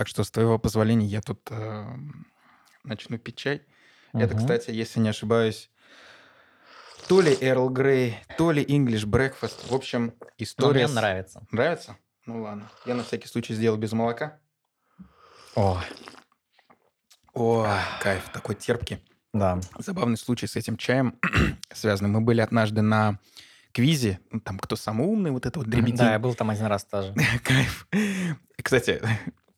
Так что, с твоего позволения, я тут э, начну пить чай. Угу. Это, кстати, если не ошибаюсь, то ли Эрл Грей, то ли English Breakfast. В общем, история... Но мне нравится. Нравится? Ну ладно. Я на всякий случай сделал без молока. О. О, кайф, такой терпкий. Да. Забавный случай с этим чаем связан. Мы были однажды на квизе, ну, там кто самый умный, вот это вот дребедень. Да, я был там один раз тоже. Кайф. Кстати,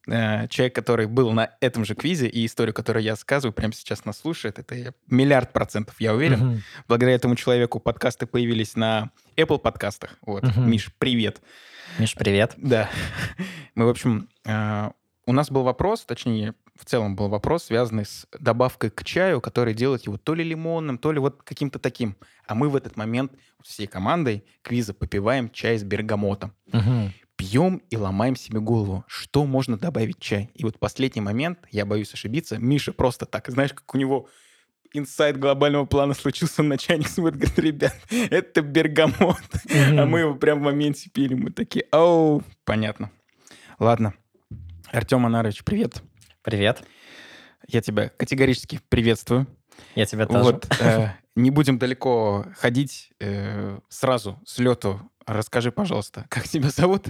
человек, который был на этом же квизе, и историю, которую я рассказываю, прямо сейчас нас слушает, это миллиард процентов, я уверен. Угу. Благодаря этому человеку подкасты появились на Apple подкастах. Вот, угу. Миш, привет. Миш, привет. Да. Мы, в общем, э, у нас был вопрос, точнее, в целом был вопрос, связанный с добавкой к чаю, который делает его то ли лимонным, то ли вот каким-то таким. А мы в этот момент всей командой квиза попиваем чай с бергамотом. Угу. Пьем и ломаем себе голову, что можно добавить в чай. И вот последний момент, я боюсь ошибиться, Миша просто так, знаешь, как у него инсайт глобального плана случился, на чайник смотрит, говорит, ребят, это бергамот. Mm-hmm. А мы его прям в моменте пили. Мы такие, оу, понятно. Ладно. Артем Анарович, привет. Привет. Я тебя категорически приветствую. Я тебя тоже. Вот, э, не будем далеко ходить. Э, сразу с лету расскажи, пожалуйста, как тебя зовут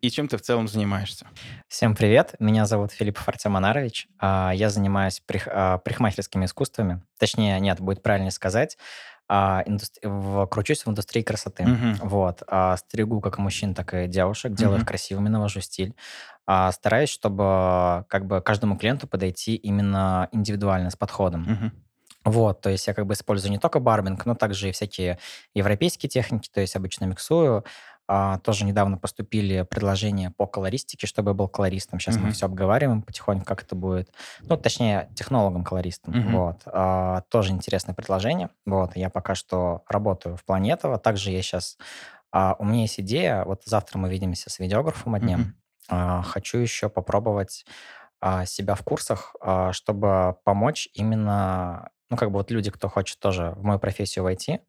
и чем ты в целом занимаешься. Всем привет. Меня зовут Филипп Артем Анарович. А, я занимаюсь прих, а, парикмахерскими искусствами. Точнее, нет, будет правильнее сказать. А, индустри... в... кручусь в индустрии красоты. Uh-huh. Вот. Стригу как мужчин, так и девушек, делаю uh-huh. их красивыми, навожу стиль. Стараюсь, чтобы как бы каждому клиенту подойти именно индивидуально, с подходом. Uh-huh. Вот, то есть я как бы использую не только барбинг, но также и всякие европейские техники, то есть обычно миксую, а, тоже недавно поступили предложения по колористике, чтобы я был колористом. Сейчас mm-hmm. мы все обговариваем потихоньку, как это будет. Ну, точнее, технологом-колористом. Mm-hmm. Вот. А, тоже интересное предложение. Вот. Я пока что работаю в плане этого. Также я сейчас... А, у меня есть идея. Вот завтра мы видимся с видеографом одним. Mm-hmm. А, хочу еще попробовать а, себя в курсах, а, чтобы помочь именно ну, как бы вот люди, кто хочет тоже в мою профессию войти,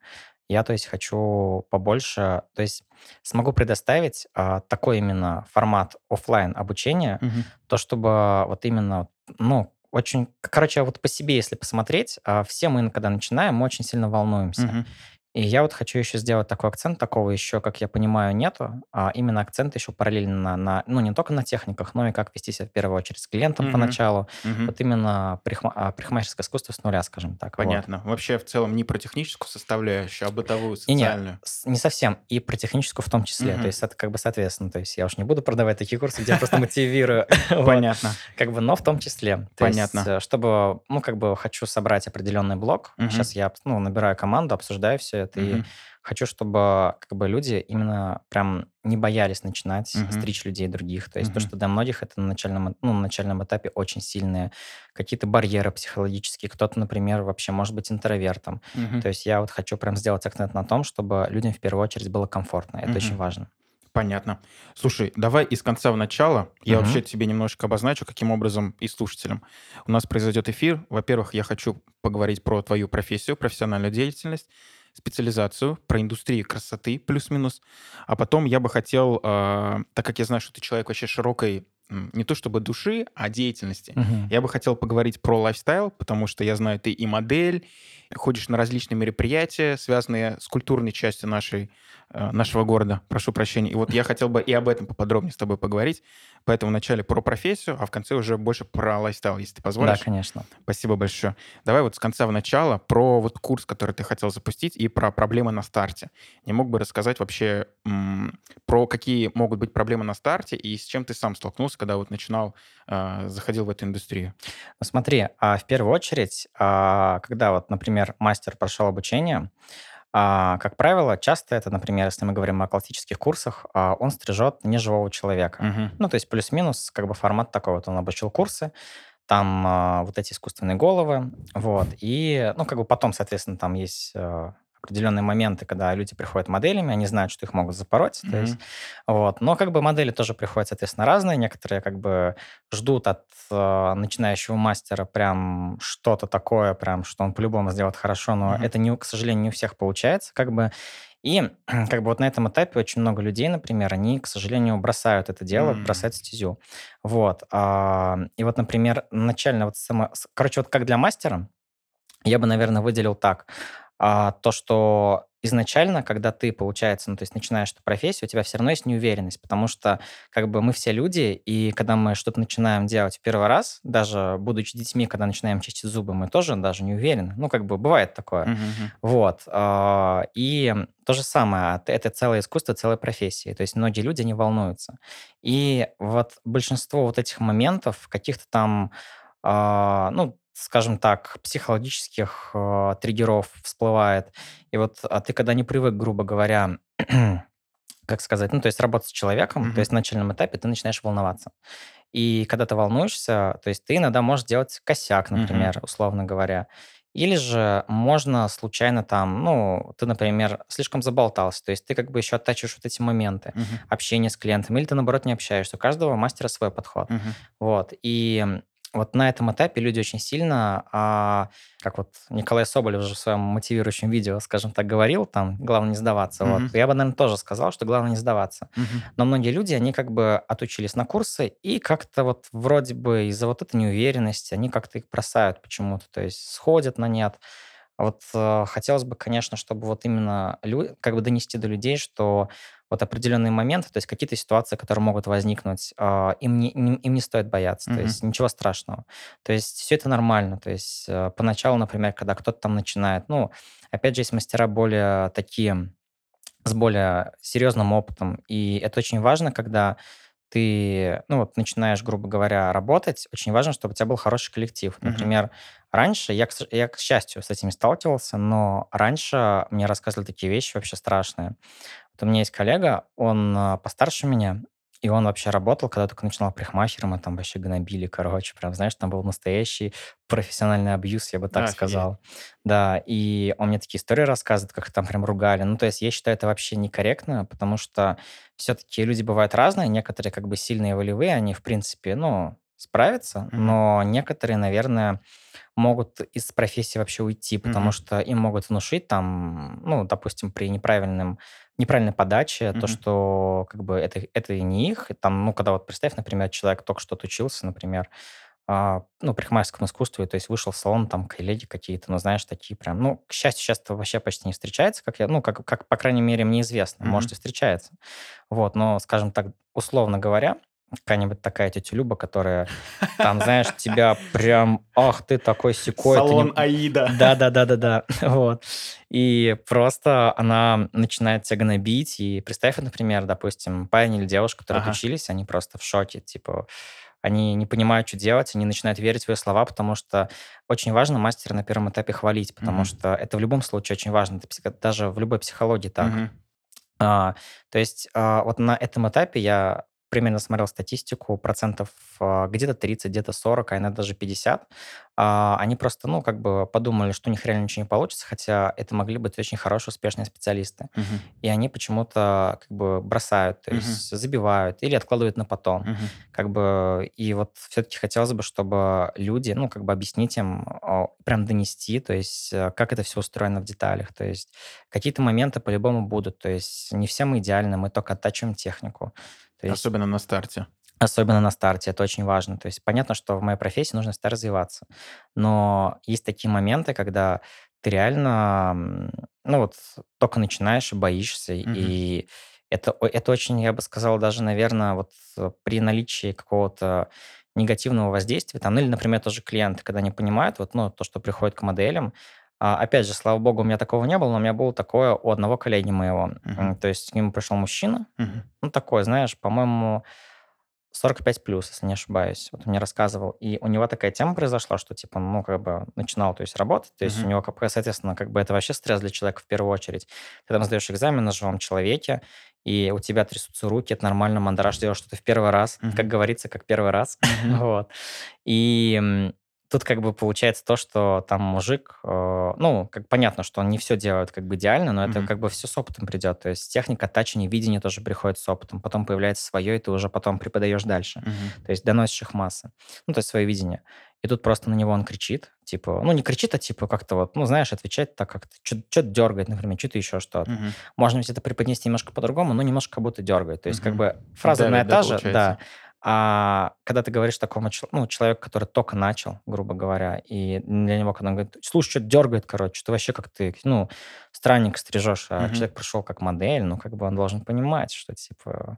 я, то есть, хочу побольше, то есть, смогу предоставить а, такой именно формат офлайн обучения, угу. то, чтобы вот именно, ну, очень, короче, вот по себе, если посмотреть, а, все мы, когда начинаем, мы очень сильно волнуемся. Угу. И я вот хочу еще сделать такой акцент, такого еще, как я понимаю, нету, а именно акцент еще параллельно на, ну, не только на техниках, но и как вести себя в первую очередь с клиентом mm-hmm. поначалу. Mm-hmm. Вот именно прихма- а, парикмахерское искусство с нуля, скажем так. Понятно. Вот. Вообще в целом не про техническую составляющую, а бытовую, социальную. И не, не совсем. И про техническую в том числе. Mm-hmm. То есть это как бы соответственно. То есть я уж не буду продавать такие курсы, где я просто мотивирую. Понятно. Как бы, но в том числе. Понятно. Э, чтобы, ну, как бы хочу собрать определенный блок. Сейчас я, ну, набираю команду, обсуждаю все это и хочу, чтобы как бы люди именно прям не боялись начинать uh-huh. стричь людей других. То есть uh-huh. то, что для многих это на начальном, ну, на начальном этапе очень сильные какие-то барьеры психологические. Кто-то, например, вообще может быть интровертом. Uh-huh. То есть я вот хочу прям сделать акцент на том, чтобы людям в первую очередь было комфортно. Это uh-huh. очень важно. Понятно. Слушай, давай из конца в начало. Я угу. вообще тебе немножко обозначу, каким образом и слушателям. У нас произойдет эфир. Во-первых, я хочу поговорить про твою профессию, профессиональную деятельность специализацию про индустрию красоты плюс-минус. А потом я бы хотел, э, так как я знаю, что ты человек вообще широкой не то чтобы души, а деятельности. Uh-huh. Я бы хотел поговорить про лайфстайл, потому что я знаю, ты и модель, ходишь на различные мероприятия, связанные с культурной частью нашей Э, нашего города, прошу прощения. И вот я хотел бы и об этом поподробнее с тобой поговорить. Поэтому вначале про профессию, а в конце уже больше про лайфстайл, если ты позволишь. Да, конечно. Спасибо большое. Давай вот с конца в начало про вот курс, который ты хотел запустить, и про проблемы на старте. Не мог бы рассказать вообще м- про какие могут быть проблемы на старте и с чем ты сам столкнулся, когда вот начинал, э, заходил в эту индустрию? Ну, смотри, а в первую очередь, а, когда вот, например, мастер прошел обучение, а, как правило, часто это, например, если мы говорим о классических курсах, а, он стрижет неживого человека. Угу. Ну, то есть плюс-минус как бы формат такой. Вот он обучил курсы, там а, вот эти искусственные головы, вот. И, ну, как бы потом, соответственно, там есть а, определенные моменты, когда люди приходят моделями, они знают, что их могут запороть. Mm-hmm. То есть, вот. Но как бы модели тоже приходят, соответственно, разные. Некоторые как бы ждут от э, начинающего мастера прям что-то такое, прям, что он по-любому сделает хорошо, но mm-hmm. это, не, к сожалению, не у всех получается. Как бы И как бы вот на этом этапе очень много людей, например, они, к сожалению, бросают это дело, М. бросают стезю. Вот. а, И вот, например, начально вот само... Короче, вот как для мастера, я бы, наверное, выделил так. А, то, что изначально, когда ты, получается, ну, то есть начинаешь эту профессию, у тебя все равно есть неуверенность, потому что как бы мы все люди, и когда мы что-то начинаем делать в первый раз, даже будучи детьми, когда начинаем чистить зубы, мы тоже даже не уверены. Ну, как бы бывает такое. Мгм. Вот. а, И то же самое, это целое искусство, целая профессия. То есть многие люди, они волнуются. И вот большинство вот этих моментов, каких-то там, а, ну, скажем так, психологических а, триггеров всплывает. И вот а ты когда не привык, грубо говоря, как сказать, ну, то есть работать с человеком, то Мгм. есть на начальном этапе ты начинаешь волноваться. И когда ты волнуешься, то есть ты иногда можешь сделать косяк, например, условно говоря. Или же можно случайно там, ну, ты, например, слишком заболтался, то есть ты как бы еще оттачиваешь вот эти моменты Мгм. общения с клиентом, или ты, наоборот, не общаешься. У каждого мастера свой подход. Мгм. Вот. И вот на этом этапе люди очень сильно, а, как вот Николай Соболев уже в своем мотивирующем видео, скажем так, говорил, там, главное не сдаваться. Вот. Мгм. Я бы, наверное, тоже сказал, что главное не сдаваться. Мгм. Но многие люди, они как бы отучились на курсы, и как-то вот вроде бы из-за вот этой неуверенности они как-то их бросают почему-то, то есть сходят на нет. А Вот э, хотелось бы, конечно, чтобы вот именно лю- как бы донести до людей, что вот определенные моменты, то есть какие-то ситуации, которые могут возникнуть, а, им, не, им, им не стоит бояться, то Мгм. есть ничего страшного. То есть все это нормально. То есть э, поначалу, например, когда кто-то там начинает, ну, опять же, есть мастера более такие, с более серьезным опытом. И это очень важно, когда ты, ну вот, начинаешь, грубо говоря, работать, очень важно, чтобы у тебя был хороший коллектив. Например, раньше, я, я, к счастью, с этим сталкивался, но раньше мне рассказывали такие вещи вообще страшные. Вот у меня есть коллега, он а, постарше меня, и он вообще работал, когда только начинал парикмахером, и там вообще гнобили, короче, прям, знаешь, там был настоящий профессиональный абьюз, я бы так Офигеть. сказал. Да, и он мне такие истории рассказывает, как их там прям ругали. Ну, то есть я считаю это вообще некорректно, потому что все-таки люди бывают разные, некоторые как бы сильные волевые, они, в принципе, ну, справятся, Мгм. но некоторые, наверное, могут из профессии вообще уйти, потому Мгм. что им могут внушить там, ну, допустим, при неправильном, неправильной подаче, то, Мгм. что как бы это, это и не их. И там, ну, когда вот представь, например, человек только что отучился, например, а, ну, парикмахерскому искусству, то есть вышел в салон, там, коллеги какие-то, ну, знаешь, такие прям, ну, к счастью, сейчас это вообще почти не встречается, как я, ну, как, как по крайней мере, мне известно, Мгм. может, и встречается. Вот, но, скажем так, условно говоря, какая-нибудь такая тетя Люба, которая там, знаешь, тебя прям, ах, ты такой секой, ты не- Салон Аида. да, да, да, да, да. Вот. И просто она начинает тебя гнобить. И представь, например, допустим, парень или девушка, которые Ага. отучились, они просто в шоке. Типа, они не понимают, что делать, они начинают верить в твои слова, потому что очень важно мастера на первом этапе хвалить, потому Мгм. что это в любом случае очень важно. Это психо- даже в любой психологии так. Мгм. А, то есть а, вот на этом этапе я примерно смотрел статистику, процентов а, где-то 30, где-то 40, а иногда даже 50. а, они просто, ну, как бы подумали, что у них реально ничего не получится, хотя это могли быть очень хорошие, успешные специалисты. Мгм. И они почему-то как бы бросают, то есть забивают или откладывают на потом. Мгм. Как бы, и вот все-таки хотелось бы, чтобы люди, ну, как бы объяснить им, а, прям донести, то есть как это все устроено в деталях. То есть какие-то моменты по-любому будут. То есть не все мы идеальны, мы только оттачиваем технику. То есть Особенно на старте. Особенно на старте, это очень важно. То есть понятно, что в моей профессии нужно всегда развиваться. Но есть такие моменты, когда ты реально, ну вот, только начинаешь и боишься. Мгм. И это, это очень, я бы сказал, даже, наверное, вот при наличии какого-то негативного воздействия, там, ну или, например, тоже клиенты, когда не понимают, вот, ну, то, что приходит к моделям, а, опять же, слава богу, у меня такого не было, но у меня было такое у одного коллеги моего. М, То есть к нему пришел мужчина, Мгм. ну, такой, знаешь, по-моему, 45 плюс, если не ошибаюсь. Вот он мне рассказывал. И у него такая тема произошла, что, типа, ну, как бы начинал, то есть, работать. То есть Мгм. у него, как соответственно, как бы это вообще стресс для человека в первую очередь. Ты там сдаешь экзамен на живом человеке, и у тебя трясутся руки, это нормально, мандраж делаешь что-то в первый раз, Мгм. как говорится, как первый раз. Мгм. Вот. И тут как бы получается то, что там мужик, э, ну, как понятно, что он не все делает как бы идеально, но это Мгм. как бы все с опытом придет. То есть техника тачения, видение тоже приходит с опытом. Потом появляется свое, и ты уже потом преподаешь дальше. Мгм. То есть доносишь их массы. Ну, то есть свое видение. и тут просто на него он кричит, типа, ну, не кричит, а типа как-то вот, ну, знаешь, отвечать так как-то, что-то дергает, например, что-то еще что-то. Мгм. Можно ведь это преподнести немножко по-другому, но немножко как будто дергает. То есть как Мгм. бы фраза одна и да, та же, получается? да. А когда ты говоришь такому ну, человеку, который только начал, грубо говоря, и для него, когда он говорит, слушай, что дергает, короче, ты вообще как ты, ну, странник стрижешь, а Мгм. человек пришел как модель, ну, как бы он должен понимать, что, типа,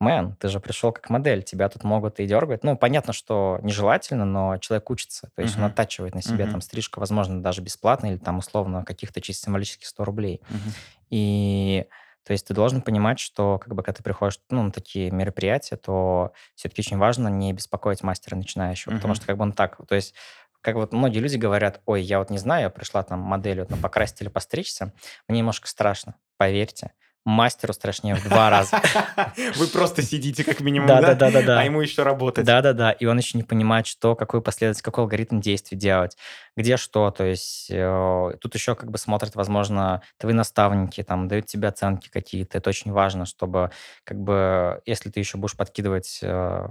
мэн, ты же пришел как модель, тебя тут могут и дергать. Ну, понятно, что нежелательно, но человек учится, то есть он Мгм. оттачивает на себе Мгм. там стрижка, возможно, даже бесплатно или там условно каких-то чисто символических 100 рублей. Мгм. И то есть ты должен понимать, что как бы когда ты приходишь ну, на такие мероприятия, то все-таки очень важно не беспокоить мастера начинающего, потому Мгм. что как бы он так, то есть как вот многие люди говорят, ой, я вот не знаю, я пришла там моделью ну, покрасить или постричься, мне немножко страшно, поверьте, мастеру страшнее в два раза. Вы просто сидите как минимум, Да, да? да, да, да, да. А ему еще работать. Да-да-да, и он еще не понимает, что, какую последовательность, какой алгоритм действий делать, где что, то есть э, тут еще как бы смотрят, возможно, твои наставники, там, дают тебе оценки какие-то, это очень важно, чтобы как бы, если ты еще будешь подкидывать э,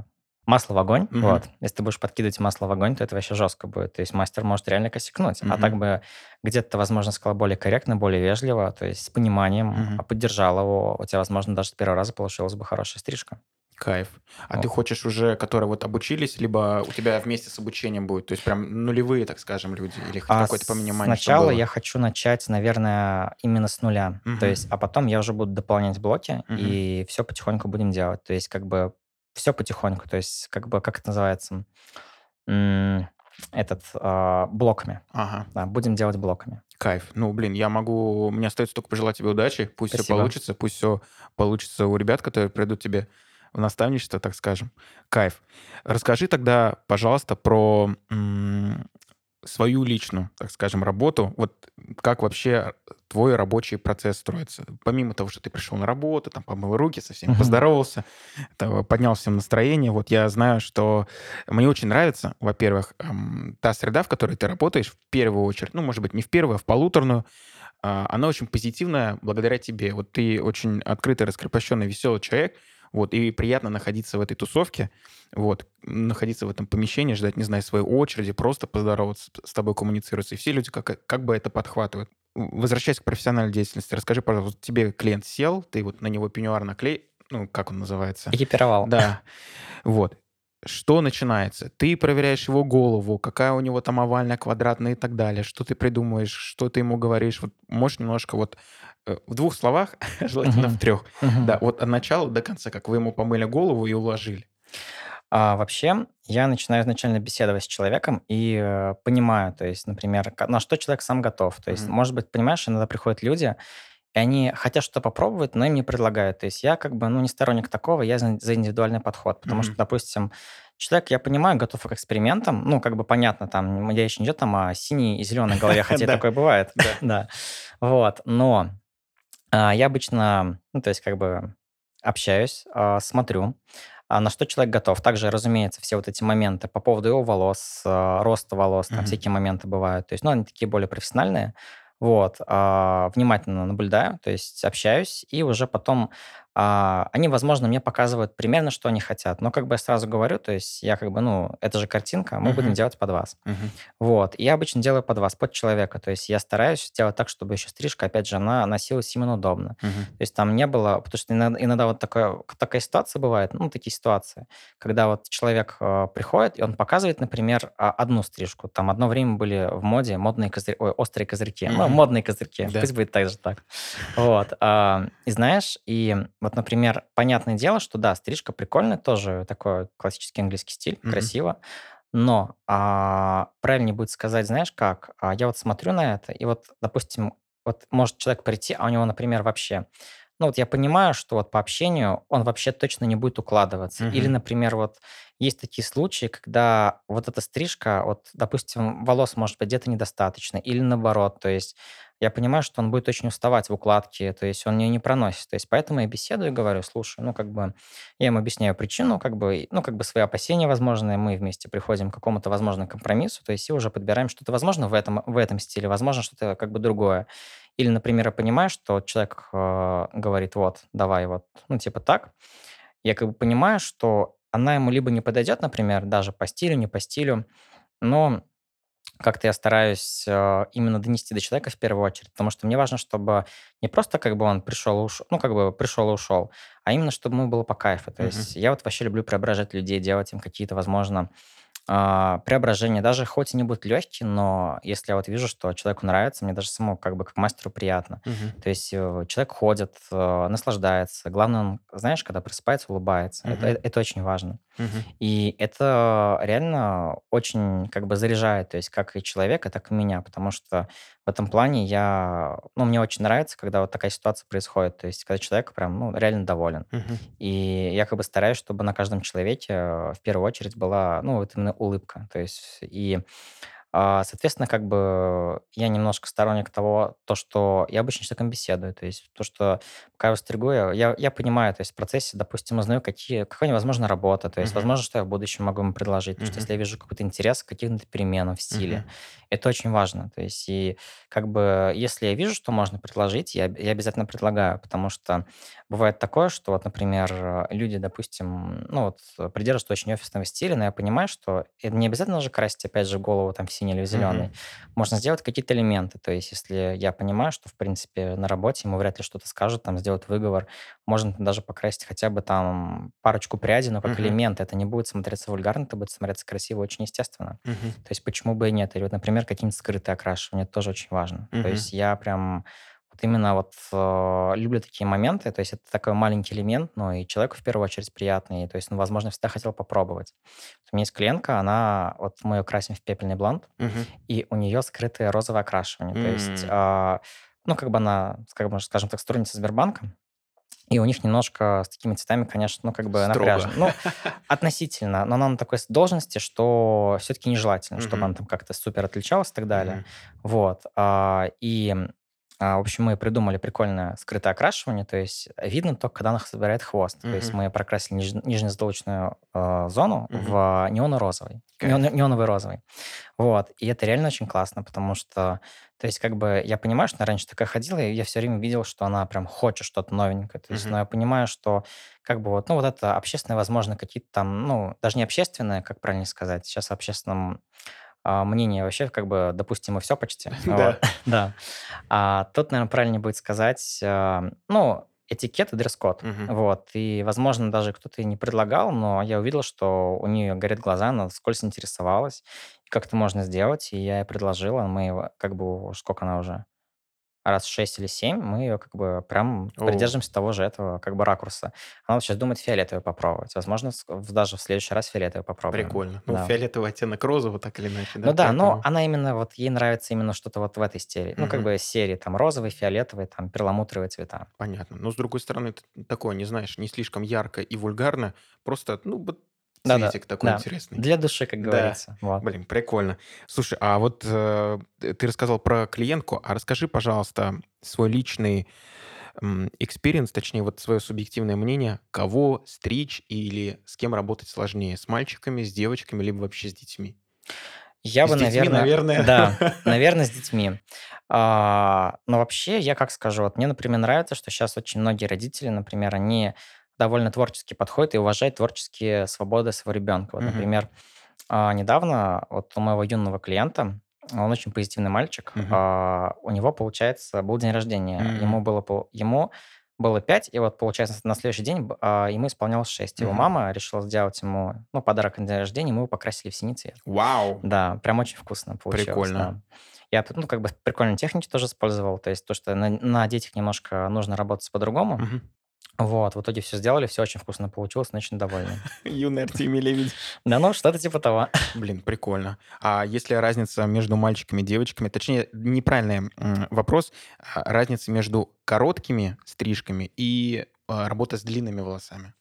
масло в огонь, Мгм. вот, если ты будешь подкидывать масло в огонь, то это вообще жестко будет, то есть мастер может реально косякнуть, а Мгм. так бы где-то, ты, возможно, сказал более корректно, более вежливо, то есть с пониманием, Мгм. поддержал его, у тебя, возможно, даже с первого раза получилась бы хорошая стрижка. Кайф. А ты Вот. хочешь уже, которые вот обучились, либо у тебя вместе с обучением будет? То есть прям нулевые, так скажем, люди? Или А какое-то понимание, Сначала я хочу начать, наверное, именно с нуля. Мгм. То есть, а потом я уже буду дополнять блоки, Мгм. и все потихоньку будем делать. То есть, как бы все потихоньку. То есть, как бы, как это называется? Этот, а, блоками. Ага, Да, будем делать блоками. кайф. Ну, блин, я могу... Мне остается только пожелать тебе удачи. Пусть все Спасибо. получится. Пусть все получится у ребят, которые придут тебе в наставничество, так скажем. Кайф. Расскажи тогда, пожалуйста, про м, свою личную, так скажем, работу. Вот как вообще твой рабочий процесс строится? Помимо того, что ты пришел на работу, там помыл руки, со всеми поздоровался, там, поднял всем настроение. Вот я знаю, что мне очень нравится, во-первых, эм, та среда, в которой ты работаешь, в первую очередь, ну, может быть, не в первую, а в полуторную, а, она очень позитивная благодаря тебе. Вот ты очень открытый, раскрепощенный, веселый человек, вот, и приятно находиться в этой тусовке, вот, находиться в этом помещении, ждать, не знаю, своей очереди, просто поздороваться, с тобой коммуницироваться. И все люди как, как бы это подхватывают. Возвращаясь к профессиональной деятельности, расскажи, пожалуйста, вот тебе клиент сел, ты вот на него пеньюар наклей, ну, как он называется? Экипировал. Да. Вот. Что начинается? Ты проверяешь его голову, какая у него там овальная, квадратная и так далее. Что ты придумываешь, что ты ему говоришь. Вот можешь немножко вот э, в двух словах, желательно в трех. Да, вот от начала до конца, как вы ему помыли голову и уложили. А, вообще, я начинаю изначально беседовать с человеком и э, понимаю, то есть, например, на что человек сам готов. То есть, Мгм. может быть, понимаешь, иногда приходят люди, и они хотят что-то попробовать, но им не предлагают. То есть я как бы, ну, не сторонник такого, я за, за индивидуальный подход. Потому что, Мгм. допустим, человек, я понимаю, готов к экспериментам. Ну, как бы понятно, там, м, речь не идет там о синей и зеленой голове, хотя такое бывает. Да. Вот. Но а, я обычно, ну, то есть как бы общаюсь, а, смотрю, на что человек готов. Также, разумеется, все вот эти моменты по поводу его волос, а, роста волос, там Мгм. всякие моменты бывают. То есть, ну, они такие более профессиональные. Вот. а, Внимательно наблюдаю, то есть общаюсь, и уже потом а, они, возможно, мне показывают примерно, что они хотят. Но как бы я сразу говорю, то есть я как бы, ну, это же картинка, мы будем Мгм. делать под вас. Мгм. Вот. И я обычно делаю под вас, под человека. То есть я стараюсь сделать так, чтобы еще стрижка, опять же, она носилась именно удобно. Мгм. То есть там не было... Потому что иногда, иногда вот такая, такая ситуация бывает, ну, такие ситуации, когда вот человек э, приходит, и он показывает, например, а, одну стрижку. Там одно время были в моде модные козырьки, ой, острые козырьки. Ну, Мгм. модные козырьки. Да. Пусть будет так же так. Вот. а, И знаешь, и вот, например, понятное дело, что да, стрижка прикольная, тоже такой классический английский стиль, Мгм. красиво. Но а, правильнее будет сказать, знаешь как? А, я вот смотрю на это, и вот, допустим, вот может человек прийти, а у него, например, вообще... Ну вот я понимаю, что вот по общению он вообще точно не будет укладываться. Или, Мгм. например, вот есть такие случаи, когда вот эта стрижка, вот, допустим, волос может быть где-то недостаточно, или наоборот, то есть я понимаю, что он будет очень уставать в укладке, то есть он ее не проносит. То есть поэтому я беседую и говорю, слушай, ну как бы я ему объясняю причину, как бы, ну как бы свои опасения возможные, мы вместе приходим к какому-то возможному компромиссу, то есть и уже подбираем что-то возможно в этом, в этом стиле, возможно что-то как бы другое. Или, например, я понимаю, что человек э, говорит, вот, давай вот, ну типа так, я как бы понимаю, что она ему либо не подойдет, например, даже по стилю, не по стилю, Но как-то я стараюсь э, именно донести до человека в первую очередь, потому что мне важно, чтобы не просто как бы он пришел и ушел, ну, как бы пришел и ушел, а именно, чтобы ему было по кайфу. То Мгм. есть я вот вообще люблю преображать людей, делать им какие-то, возможно, а, преображения, даже хоть они будут легкие, но если я вот вижу, что человеку нравится, мне даже самому как бы как мастеру приятно. Мгм. То есть э, человек ходит, э, наслаждается. Главное, он, знаешь, когда просыпается, улыбается. Это, Мгм. это очень важно. Мгм. И это реально очень как бы заряжает, то есть как и человека, так и меня, потому что в этом плане я, ну, мне очень нравится, когда вот такая ситуация происходит, то есть когда человек прям, ну, реально доволен. Мгм. И я как бы стараюсь, чтобы на каждом человеке э, в первую очередь была, ну, вот именно улыбка. То есть и Соответственно, как бы я немножко сторонник того, то, что я обычно с человеком беседую, то есть то, что пока я стригу, я, я, понимаю, то есть в процессе, допустим, узнаю, какие, какая невозможна работа, то есть, Мгм. возможно, что я в будущем могу ему предложить, потому что Мгм. если я вижу какой-то интерес, каких-то перемен в стиле, Мгм. это очень важно, то есть и как бы если я вижу, что можно предложить, я, я обязательно предлагаю, потому что бывает такое, что вот, например, люди, допустим, ну вот придерживаются очень офисного стиля, но я понимаю, что это не обязательно же красить, опять же, голову там в синий или в зеленый. Мгм. Можно сделать какие-то элементы. То есть если я понимаю, что, в принципе, на работе ему вряд ли что-то скажут, там, сделают выговор, можно даже покрасить хотя бы там парочку прядей, но как Мгм. элемент. Это не будет смотреться вульгарно, это будет смотреться красиво, очень естественно. Мгм. То есть почему бы и нет? Или вот, например, какие-нибудь скрытые окрашивания, это тоже очень важно. То Мгм. есть я прям вот именно вот э, люблю такие моменты, то есть это такой маленький элемент, но и человеку в первую очередь приятный, то есть, ну, возможно, всегда хотел попробовать. Вот у меня есть клиентка, она, вот мы ее красим в пепельный блонд, Мгм. и у нее скрытое розовое окрашивание. То есть, а, ну, как бы она, скажем, скажем так, сотрудница Сбербанка, и у них немножко с такими цветами, конечно, ну, как бы Строго. напряжно. Ну, относительно, но она на такой должности, что все-таки нежелательно, чтобы Мгм. она там как-то супер отличалась и так далее. Мгм. Вот. а, И, в общем, мы придумали прикольное скрытое окрашивание, то есть видно только, когда она собирает хвост. То есть мы прокрасили ниж- нижнезадолочную а, зону Мгм. в неоно-розовый. Неон- неоновый розовый. Вот. И это реально очень классно, потому что, то есть, как бы, я понимаю, что она раньше такая ходила, и я все время видел, что она прям хочет что-то новенькое. То есть, Мгм. но я понимаю, что, как бы, вот, ну, вот это общественное, возможно, какие-то там, ну, даже не общественное, как правильно сказать, сейчас в общественном а, мнении вообще, как бы, допустимо все почти. Да. Да. А тут, наверное, правильнее будет сказать, а, ну, этикет и дресс-код. Вот. И, возможно, даже кто-то и не предлагал, но я увидел, что у нее горят глаза, она вскользь интересовалась, как это можно сделать, и я ей предложила. Мы как бы, сколько она уже? Раз 6 или 7 мы ее как бы прям О. придерживаемся того же этого как бы ракурса. Она вот сейчас думает фиолетовый попробовать. Возможно, даже в следующий раз фиолетовый попробуем. Прикольно. Ну, Да. фиолетовый оттенок розового, так или иначе, да? Ну да, но Поэтому- она именно, вот ей нравится именно что-то вот в этой серии. Ну, как бы серии там розовый, фиолетовый, там перламутровые цвета. Понятно. Но, с другой стороны, такое, не знаешь, не слишком ярко и вульгарно, просто, ну, цветик такой да. интересный. Для души, как Да. говорится. Вот. Блин, прикольно. Слушай, а вот э, ты рассказал про клиентку, а расскажи, пожалуйста, свой личный experience, точнее, вот свое субъективное мнение, кого стричь или с кем работать сложнее, с мальчиками, с девочками, либо вообще с детьми? Я С бы, детьми, наверное... наверное. Да, наверное, с детьми. А, но вообще, я как скажу, вот мне, например, нравится, что сейчас очень многие родители, например, они довольно творчески подходят и уважают творческие свободы своего ребенка. Вот, Мгм. например, а, недавно вот у моего юного клиента, он очень позитивный мальчик, а, у него, получается, был день рождения. М. Ему было, ему было 5, и вот, получается, на следующий день а, ему исполнялось 6. Его Мгм. мама решила сделать ему ну, подарок на день рождения, мы его покрасили в синий цвет. Вау! Да, прям очень вкусно получилось. Прикольно. да. Я ну, как бы прикольные техники тоже использовал. То есть то, что на, на детях немножко нужно работать по-другому. Мгм. Вот, в итоге все сделали, все очень вкусно получилось, очень довольны. Юный Артемий Лебедь. Да ну, что-то типа того. Блин, прикольно. А есть ли разница между мальчиками и девочками? Точнее, неправильный вопрос. А, Разница между короткими стрижками и а, работа с длинными волосами.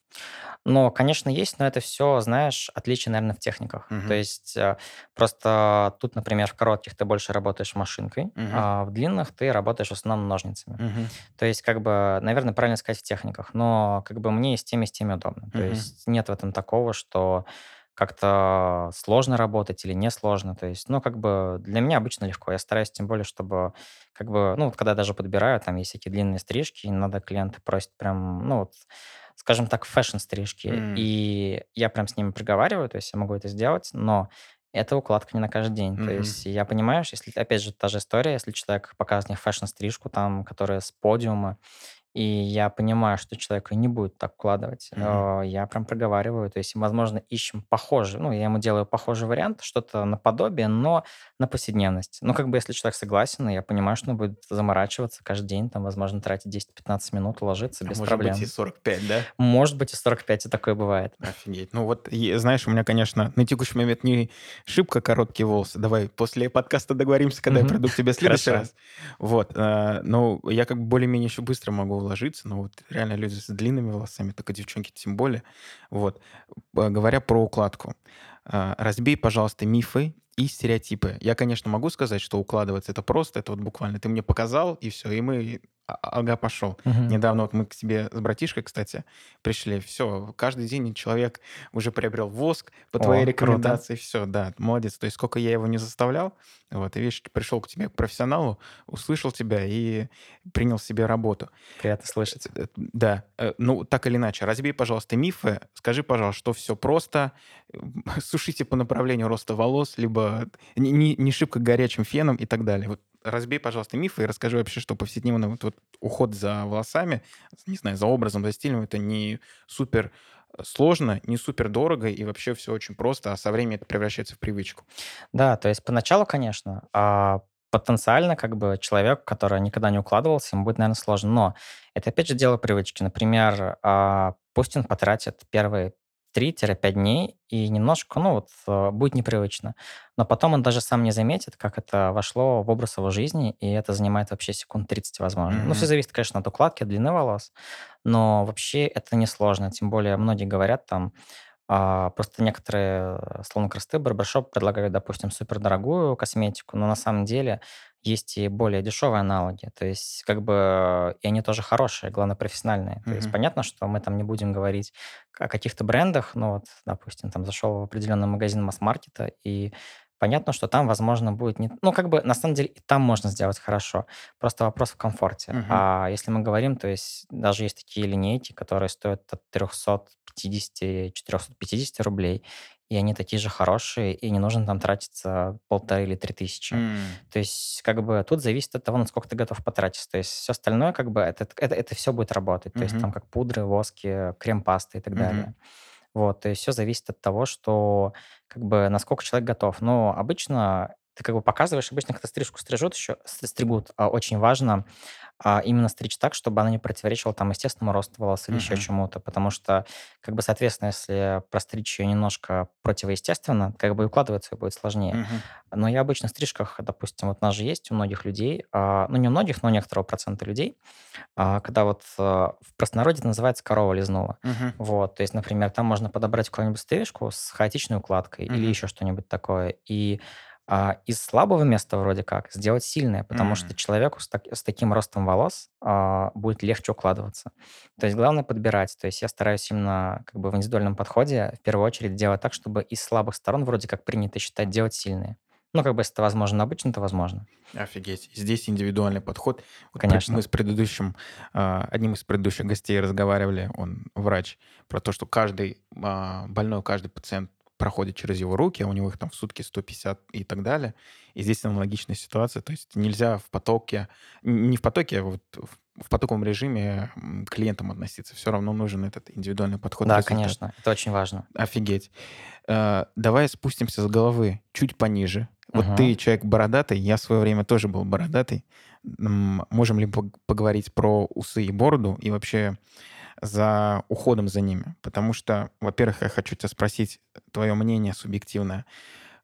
Но, конечно, есть, но это все, знаешь, отличие, наверное, в техниках. Мгм. То есть э, просто тут, например, в коротких ты больше работаешь машинкой, Мгм. а в длинных ты работаешь в основном ножницами. Мгм. То есть, как бы, наверное, правильно сказать в техниках, но как бы мне и с теми, и с теми удобно. То Мгм. есть нет в этом такого, что как-то сложно работать или не сложно. То есть, ну, как бы для меня обычно легко. Я стараюсь тем более, чтобы как бы, ну, вот когда даже подбираю, там есть всякие длинные стрижки, иногда клиенты просят прям, ну, вот, скажем так, fashion-стрижки. М. И я прям с ними приговариваю, то есть я могу это сделать, но Это укладка не на каждый день. То Мгм. есть я понимаю, что если, опять же, та же история, если человек показывает мне fashion-стрижку, там, которая с подиума, и я понимаю, что человек не будет так укладывать, Мгм. э, я прям проговариваю. То есть, возможно, ищем похожий, ну, я ему делаю похожий вариант, что-то наподобие, но на повседневность. Ну, как бы, если человек согласен, я понимаю, что он будет заморачиваться каждый день, там, возможно, тратить 10-15 минут, уложиться А без может быть и проблем. 45, да? Может быть, и 45, и такое бывает. Офигеть. Ну вот, знаешь, у меня, конечно, на текущий момент не шибко короткие волосы. Давай после подкаста договоримся, когда я Мгм. приду к тебе в следующий Хорошо. раз. Вот. э, Ну, я как бы более-менее еще быстро могу уложиться, но вот реально люди с длинными волосами, только девчонки тем более. Вот. Говоря про укладку. э, Разбей, пожалуйста, мифы и стереотипы. Я, конечно, могу сказать, что укладываться это просто, это вот буквально ты мне показал, и все, и мы, а- ага, пошел. Мгм. Недавно вот мы к тебе с братишкой, кстати, пришли. Все, каждый день человек уже приобрел воск по твоей О, круто. рекомендации. Все, да, молодец. То есть сколько я его не заставлял, вот, и видишь, пришел к тебе, к профессионалу, услышал тебя и принял себе работу. Приятно слышать. Э, Да, э, ну, так или иначе, разбей, пожалуйста, мифы. Скажи, пожалуйста, что все просто. Сушите по направлению роста волос, либо не, не, не шибко горячим феном и так далее. Вот разбей, пожалуйста, мифы и расскажи вообще, что повседневно вот, вот уход за волосами, не знаю, за образом, за стилем, это не супер э, сложно, не супер дорого, и вообще все очень просто, а со временем это превращается в привычку. Да, то есть поначалу, конечно, а, потенциально как бы человек, который никогда не укладывался, ему будет, наверное, сложно. Но это опять же дело привычки. Например, а, пусть он потратит первые 3-5 дней и немножко, ну вот, э, будет непривычно. Но потом он даже сам не заметит, как это вошло в образ его жизни, и это занимает вообще секунд 30, возможно. Ну, все зависит, конечно, от укладки, от длины волос, но вообще это несложно. Тем более многие говорят там, а, просто некоторые э, салоны красоты, барбершоп предлагают, допустим, супердорогую косметику, но на самом деле есть и более дешевые аналоги. То есть, как бы, и они тоже хорошие, главное, профессиональные. То есть, понятно, что мы там не будем говорить о каких-то брендах, но вот, допустим, там зашел в определенный магазин масс-маркета, и понятно, что там, возможно, будет не... Ну, как бы, на самом деле, и там можно сделать хорошо. Просто вопрос в комфорте. Мгм. А если мы говорим, то есть даже есть такие линейки, которые стоят от 350-450 рублей, и они такие же хорошие, и не нужно там тратиться полторы или три тысячи. М. То есть, как бы, тут зависит от того, насколько ты готов потратиться. То есть, все остальное, как бы, это, это, это все будет работать. То есть, там, как пудры, воски, крем-пасты и так Мгм. далее. Вот, то есть все зависит от того, что, как бы, насколько человек готов. Но обычно ты как бы показываешь, обычно, когда стрижку стрижут еще, стригут, а, очень важно а, именно стричь так, чтобы она не противоречила там естественному росту волос или еще Мгм. чему-то, потому что, как бы, соответственно, если простричь ее немножко противоестественно, как бы укладываться её будет сложнее. Мгм. Но я обычно в стрижках, допустим, вот у нас же есть у многих людей, а, ну не у многих, но у некоторого процента людей, когда вот в простонародье это называется корова лизнула. Мгм. Вот, то есть, например, там можно подобрать какую-нибудь стрижку с хаотичной укладкой или Мгм. еще что-нибудь такое. И а, из слабого места вроде как сделать сильное, потому что М. человеку с, так- с таким ростом волос а, будет легче укладываться. То есть главное подбирать. То есть я стараюсь именно как бы в индивидуальном подходе в первую очередь делать так, чтобы из слабых сторон вроде как принято считать делать сильные. Ну, как бы если это возможно обычно, то возможно. Офигеть. Здесь индивидуальный подход. Вот Конечно. Мы с предыдущим, а, одним из предыдущих гостей разговаривали, он врач, про то, что каждый а, больной, каждый пациент проходит через его руки, а у него их там в сутки 150 и так далее. И здесь аналогичная ситуация. То есть нельзя в потоке, не в потоке, а вот в, потоковом режиме к клиентам относиться. Все равно нужен этот индивидуальный подход. Да, конечно, это очень важно. Офигеть. Э, Давай спустимся с головы чуть пониже. Вот Мгм. ты человек бородатый, я в свое время тоже был бородатый. Можем ли пог- поговорить про усы и бороду и вообще за уходом за ними? Потому что, во-первых, я хочу тебя спросить твое мнение субъективное.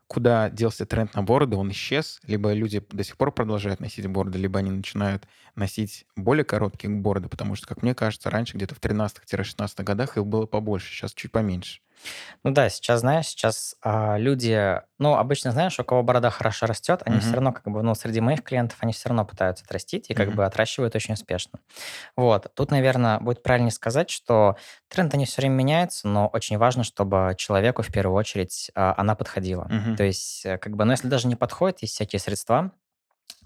Куда делся тренд на бороды? Он исчез? Либо люди до сих пор продолжают носить бороды, либо они начинают носить более короткие бороды, потому что, как мне кажется, раньше где-то в 13-16 годах их было побольше, сейчас чуть поменьше. Ну да, сейчас, знаешь, сейчас а, люди, ну, обычно, знаешь, у кого борода хорошо растет, они все Мгм. равно, как бы, ну, среди моих клиентов, они все равно пытаются отрастить и как Мгм. бы отращивают очень успешно. Вот. Тут, наверное, будет правильнее сказать, что тренд, они все время меняются, но очень важно, чтобы человеку в первую очередь а, она подходила. Мгм. То есть, э, как бы, ну, если даже не подходит, есть всякие средства,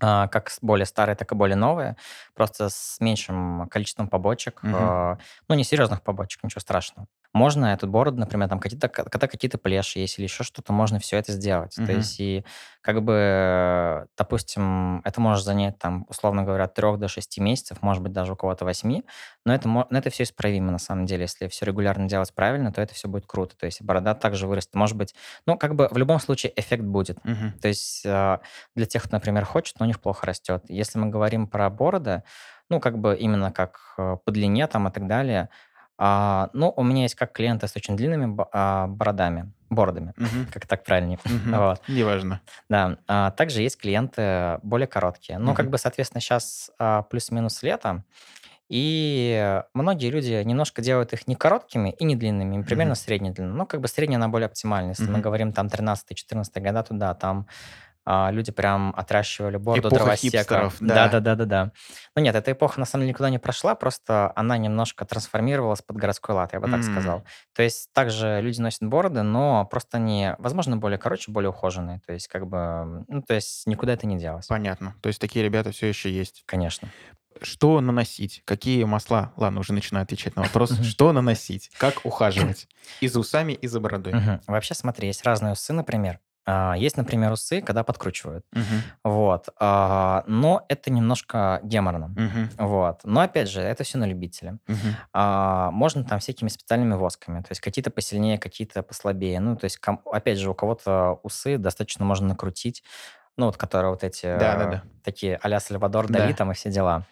как более старые, так и более новые, просто с меньшим количеством побочек, э, ну, не серьезных побочек, ничего страшного. Можно эту бороду, например, там какие-то, когда какие-то плеши есть или еще что-то, можно все это сделать. То Мгм. есть и как бы, допустим, это может занять там, условно говоря, от 3 до 6 месяцев, может быть, даже у кого-то 8, но это, но это все исправимо на самом деле. Если все регулярно делать правильно, то это все будет круто. То есть борода также вырастет. Может быть, ну, как бы в любом случае эффект будет. Мгм. То есть э, для тех, кто, например, хочет, но них плохо растет. Если мы говорим про бороды, ну, как бы именно как э, по длине там и так далее, а, ну, у меня есть как клиенты с очень длинными а, бородами, бородами, Мгм. как так правильнее. Мгм. Вот, Неважно. да. А также есть клиенты более короткие. Ну, как Мгм. бы, соответственно, сейчас плюс-минус лето, и многие люди немножко делают их не короткими и не длинными, им примерно Мгм. средней длины. Ну, как бы средняя, она более оптимальна. Если мы Мгм. говорим там 13-14 года, то да, там а, люди прям отращивали бороду Эпоха дровосека. хипстеров, Да, да. да, да, да, да. Ну нет, эта эпоха на самом деле никуда не прошла, просто она немножко трансформировалась под городской лад, я бы так М. сказал. То есть также люди носят бороды, но просто они, возможно, более короче, более ухоженные. То есть как бы, ну то есть никуда это не делось, Понятно. То есть такие ребята все еще есть. конечно. Что наносить? Какие масла? Ладно, уже начинаю отвечать на вопрос. Что наносить? Как ухаживать? И за усами, и за бородой. Вообще, смотри, есть разные усы, например. А, Есть, например, усы, когда подкручивают. Мгм. Вот. а, Но это немножко геморно. Мгм. Вот. Но опять же, это все на любителя. А, можно там всякими специальными восками, то есть какие-то посильнее, какие-то послабее. Ну, то есть, опять же, у кого-то усы достаточно можно накрутить, ну, вот которые вот эти э, Да-да-да. такие а-ля Сальвадор Дали Да. там и все дела.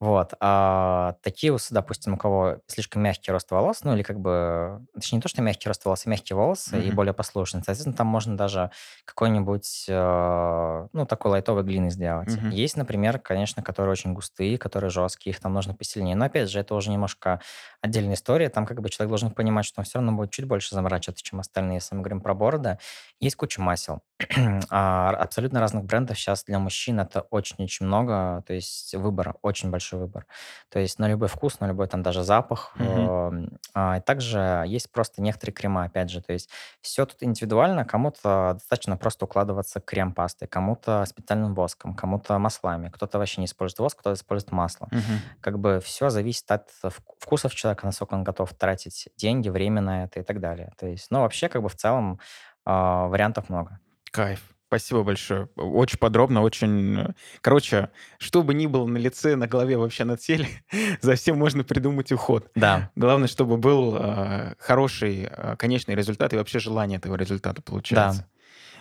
Вот. А такие усы, допустим, у кого слишком мягкий рост волос, ну или как бы, точнее не то, что мягкий рост волос, а мягкие волосы и Мгм. более послушные. Соответственно, там можно даже какой-нибудь, э, ну, такой лайтовой глины сделать. Мгм. Есть, например, конечно, которые очень густые, которые жесткие, их там нужно посильнее. Но опять же, это уже немножко отдельная история. Там как бы человек должен понимать, что он все равно будет чуть больше заморачиваться, чем остальные, если мы говорим про бороды. Есть куча масел. А, Абсолютно разных брендов сейчас для мужчин это очень-очень много, то есть выбор, очень большой выбор. То есть на любой вкус, на любой там даже запах. Эм, а, также есть просто некоторые крема, опять же, то есть все тут индивидуально, кому-то достаточно просто укладываться крем-пастой, кому-то специальным воском, кому-то маслами, кто-то вообще не использует воск, кто-то использует масло. Мгм. Как бы все зависит от вку- вкусов человека, насколько он готов тратить деньги, время на это и так далее. То есть, ну, вообще, как бы в целом а, вариантов много. Кайф. Спасибо большое. Очень подробно, очень... э, Короче, что бы ни было на лице, на голове, вообще на теле, за всем можно придумать уход. Да, Главное, чтобы был э, хороший э, конечный результат и вообще желание этого результата получается.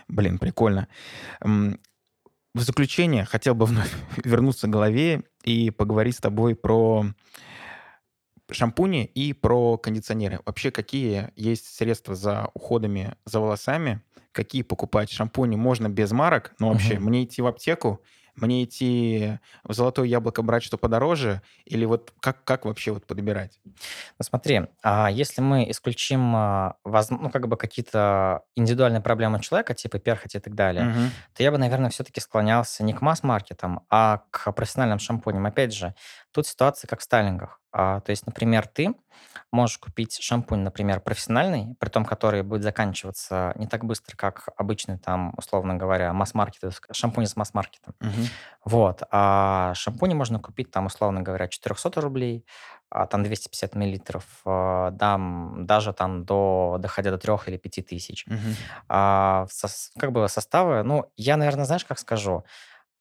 Блин, прикольно. В заключение хотел бы вновь вернуться к голове и поговорить с тобой про шампуни и про кондиционеры. Вообще, какие есть средства за уходами за волосами? Какие покупать шампуни можно без марок? Но вообще, Мгм. мне идти в аптеку? Мне идти в золотое яблоко брать, что подороже? Или вот как, как вообще вот подбирать? Ну, смотри, а если мы исключим, а, воз- ну, как бы какие-то индивидуальные проблемы человека, типа перхоти и так далее, Мгм. то я бы, наверное, все-таки склонялся не к масс-маркетам, а к профессиональным шампуням. Опять же, тут ситуация как в стайлингах. А, то есть, например, ты можешь купить шампунь, например, профессиональный, при том, который будет заканчиваться не так быстро, как обычный, там, условно говоря, масс-маркет, есть шампунь с масс-маркетом. Мгм. Вот. А шампуни можно купить, там, условно говоря, 400 рублей, а, там 250 миллилитров, а, дам, даже там до, доходя до 3 или 5 тысяч. Мгм. А, в сос- как бы составы, ну, я, наверное, знаешь, как скажу,